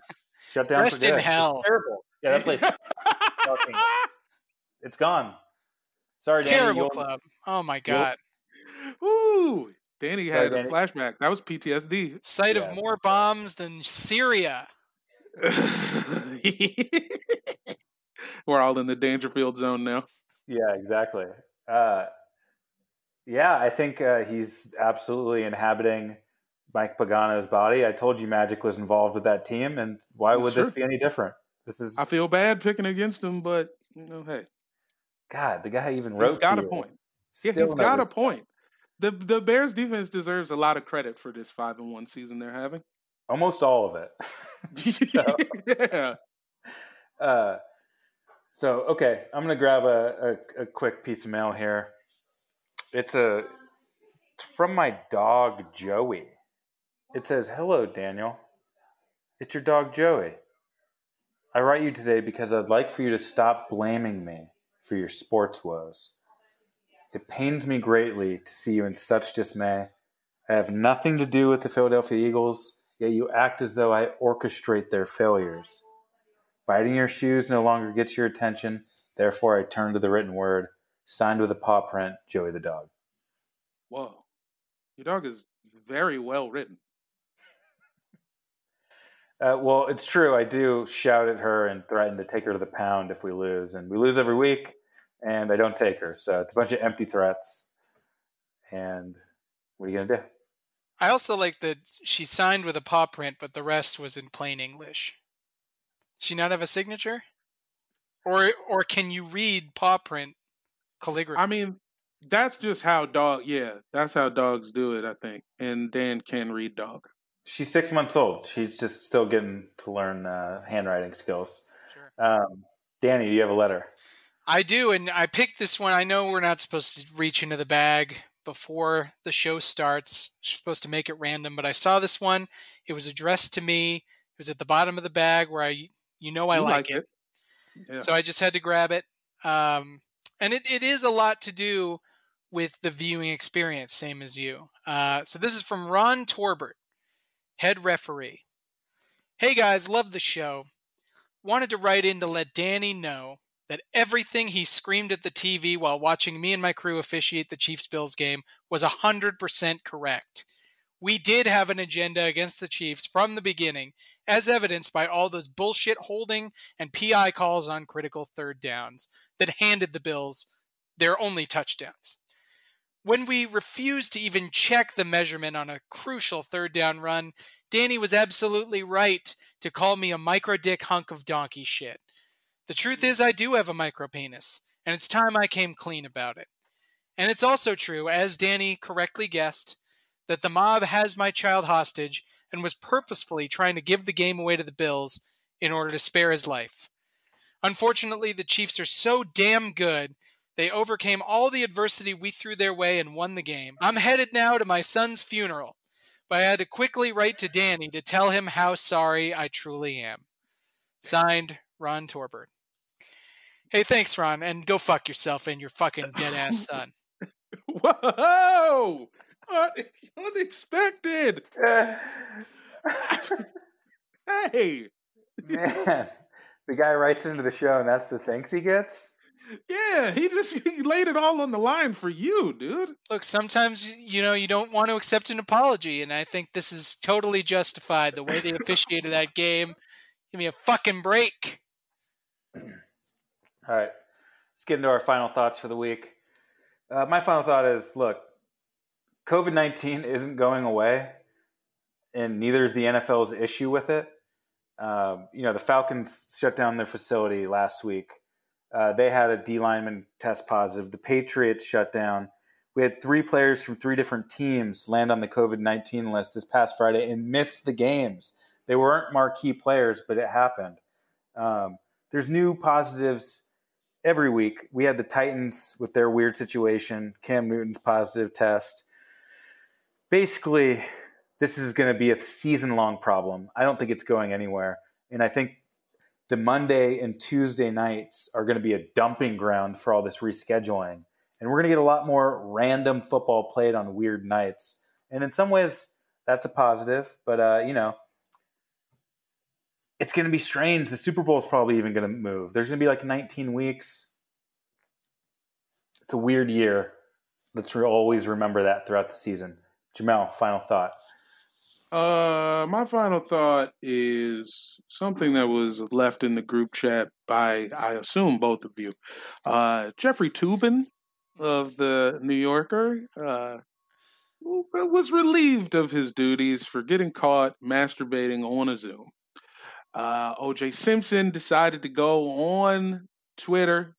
Shut down. Rest for in good. It's hell. terrible. Yeah, that place. fucking- it's gone. Sorry, Danny. Terrible you'll- club. Oh my god. Ooh, Danny Sorry, had a flashback. That was PTSD. Site Yeah. of more bombs than Syria. We're all in the Dangerfield zone now. Yeah, exactly. Uh, Yeah, I think uh, he's absolutely inhabiting Mike Pagano's body. I told you Magic was involved with that team, and why That's would this be any different? This is I feel bad picking against him, but you know, hey, God. The guy even wrote. he's got a point. Yeah, he's got a point. The the Bears defense deserves a lot of credit for this five and one season they're having. Almost all of it. So- yeah. Uh, so okay, I'm gonna grab a, a, a quick piece of mail here. It's a it's from my dog Joey. It says, "Hello, Daniel. It's your dog Joey. I write you today because I'd like for you to stop blaming me for your sports woes. It pains me greatly to see you in such dismay. I have nothing to do with the Philadelphia Eagles, yet you act as though I orchestrate their failures." Biting your shoes no longer gets your attention. Therefore, I turn to the written word, signed with a paw print, Joey the dog. Whoa. Your dog is very well written. Uh, well, it's true. I do shout at her and threaten to take her to the pound if we lose, and we lose every week, and I don't take her. So it's a bunch of empty threats. And what are you gonna do? I also like that she signed with a paw print, but the rest was in plain English. She not have a signature, or or can you read paw print calligraphy? I mean, that's just how dog. Yeah, that's how dogs do it. I think. And Dan can read dog. She's six months old. She's just still getting to learn uh, handwriting skills. Sure. Um, Danny, do you have a letter? I do, and I picked this one. I know we're not supposed to reach into the bag before the show starts. We're supposed to make it random, but I saw this one. It was addressed to me. It was at the bottom of the bag where I, you know, I You like, it. Yeah. So I just had to grab it. Um, and it, it is a lot to do with the viewing experience, same as you. Uh, so this is from Ron Torbert, head referee. Hey guys, love the show. Wanted to write in to let Danny know that everything he screamed at the TV while watching me and my crew officiate the Chiefs Bills game was 100% correct. We did have an agenda against the Chiefs from the beginning, as evidenced by all those bullshit holding and PI calls on critical third downs that handed the Bills their only touchdowns. When we refused to even check the measurement on a crucial third down run, Danny was absolutely right to call me a micro dick hunk of donkey shit. The truth is, I do have a micro penis, and it's time I came clean about it. And it's also true, as Danny correctly guessed, that the mob has my child hostage and was purposefully trying to give the game away to the Bills in order to spare his life. Unfortunately, the Chiefs are so damn good, they overcame all the adversity we threw their way and won the game. I'm headed now to my son's funeral, but I had to quickly write to Danny to tell him how sorry I truly am. Signed, Ron Torbert. Hey, thanks, Ron, and go fuck yourself and your fucking dead ass son. Whoa! Un- unexpected. Hey, Man, the guy writes into the show, and that's the thanks he gets. Yeah, he just he laid it all on the line for you, dude. Look, sometimes you know you don't want to accept an apology, and I think this is totally justified. The way they officiated that game, give me a fucking break. All right, let's get into our final thoughts for the week. Uh, my final thought is: Look, COVID nineteen isn't going away, and neither is the NFL's issue with it. Um, you know, the Falcons shut down their facility last week. Uh, they had a D lineman test positive. The Patriots shut down. We had three players from three different teams land on the COVID 19 list this past Friday and miss the games. They weren't marquee players, but it happened. Um, there's new positives every week. We had the Titans with their weird situation, Cam Newton's positive test. Basically, this is going to be a season long problem. I don't think it's going anywhere. And I think the Monday and Tuesday nights are going to be a dumping ground for all this rescheduling. And we're going to get a lot more random football played on weird nights. And in some ways, that's a positive. But, uh, you know, it's going to be strange. The Super Bowl is probably even going to move. There's going to be like 19 weeks. It's a weird year. Let's always remember that throughout the season. Jamel, final thought. Uh, my final thought is something that was left in the group chat by, I assume, both of you. Uh, Jeffrey Toobin of the New Yorker uh, was relieved of his duties for getting caught masturbating on a Zoom. Uh, OJ Simpson decided to go on Twitter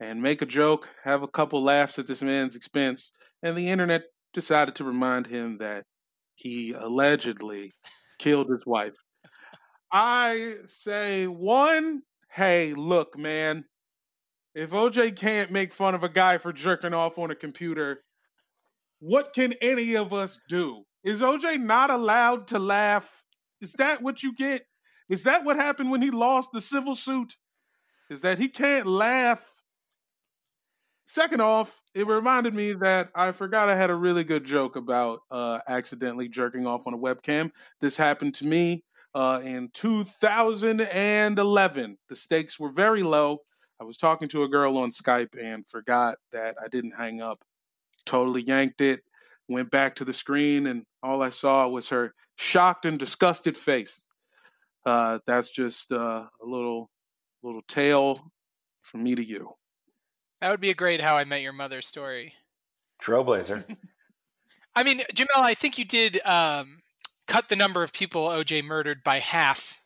and make a joke, have a couple laughs at this man's expense, and the internet decided to remind him that he allegedly killed his wife. I say, one, hey, look, man, if OJ can't make fun of a guy for jerking off on a computer, what can any of us do? Is OJ not allowed to laugh? Is that what you get? Is that what happened when he lost the civil suit? Is that he can't laugh? Second off, it reminded me that I forgot I had a really good joke about uh, accidentally jerking off on a webcam. This happened to me uh, in 2011. The stakes were very low. I was talking to a girl on Skype and forgot that I didn't hang up. Totally yanked it, went back to the screen, and all I saw was her shocked and disgusted face. Uh, that's just uh, a little little tale from me to you. That would be a great How I Met Your Mother story. Trailblazer. I mean, Jamel, I think you did um, cut the number of people OJ murdered by half.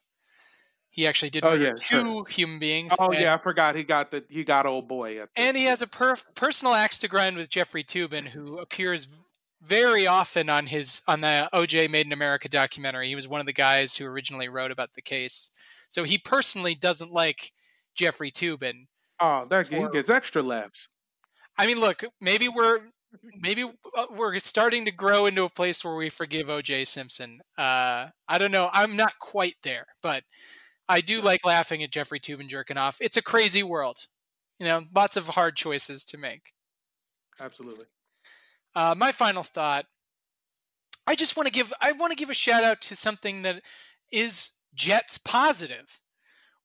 He actually did Oh, murder yeah, two sure. human beings. Oh and, yeah, I forgot he got the he got old boy. At and he has a per- personal axe to grind with Jeffrey Toobin, who appears very often on his on the OJ Made in America documentary. He was one of the guys who originally wrote about the case, so he personally doesn't like Jeffrey Toobin. Oh that he gets extra laughs. I mean, look, maybe we're maybe uh, we're starting to grow into a place where we forgive O.J. Simpson. Uh, I don't know. I'm not quite there, but I do like laughing at Jeffrey Toobin jerking off. It's a crazy world, you know. Lots of hard choices to make. Absolutely. Uh, my final thought. I just want to give I want to give a shout out to something that is Jets positive,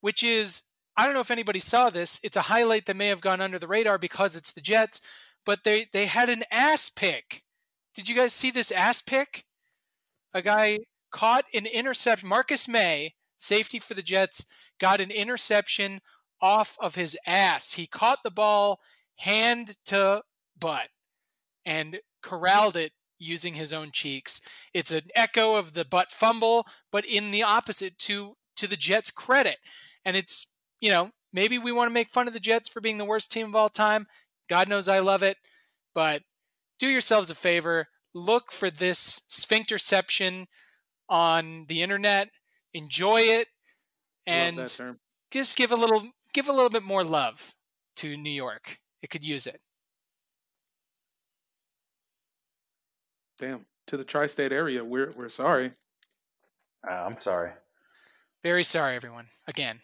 which is I don't know if anybody saw this. It's a highlight that may have gone under the radar because it's the Jets, but they they had an ass pick. Did you guys see this ass pick? A guy caught an interception. Marcus Maye, safety for the Jets, got an interception off of his ass. He caught the ball hand to butt and corralled it using his own cheeks. It's an echo of the butt fumble, but in the opposite to to the Jets' credit. And it's, you know, maybe we want to make fun of the Jets for being the worst team of all time. God knows I love it, but do yourselves a favor, look for this sphincterception on the internet, enjoy it, and Love that term. just give a little give a little bit more love to New York. It could use it. Damn. To the tri-state area, we're we're sorry. Uh, I'm sorry. Very sorry, everyone. Again.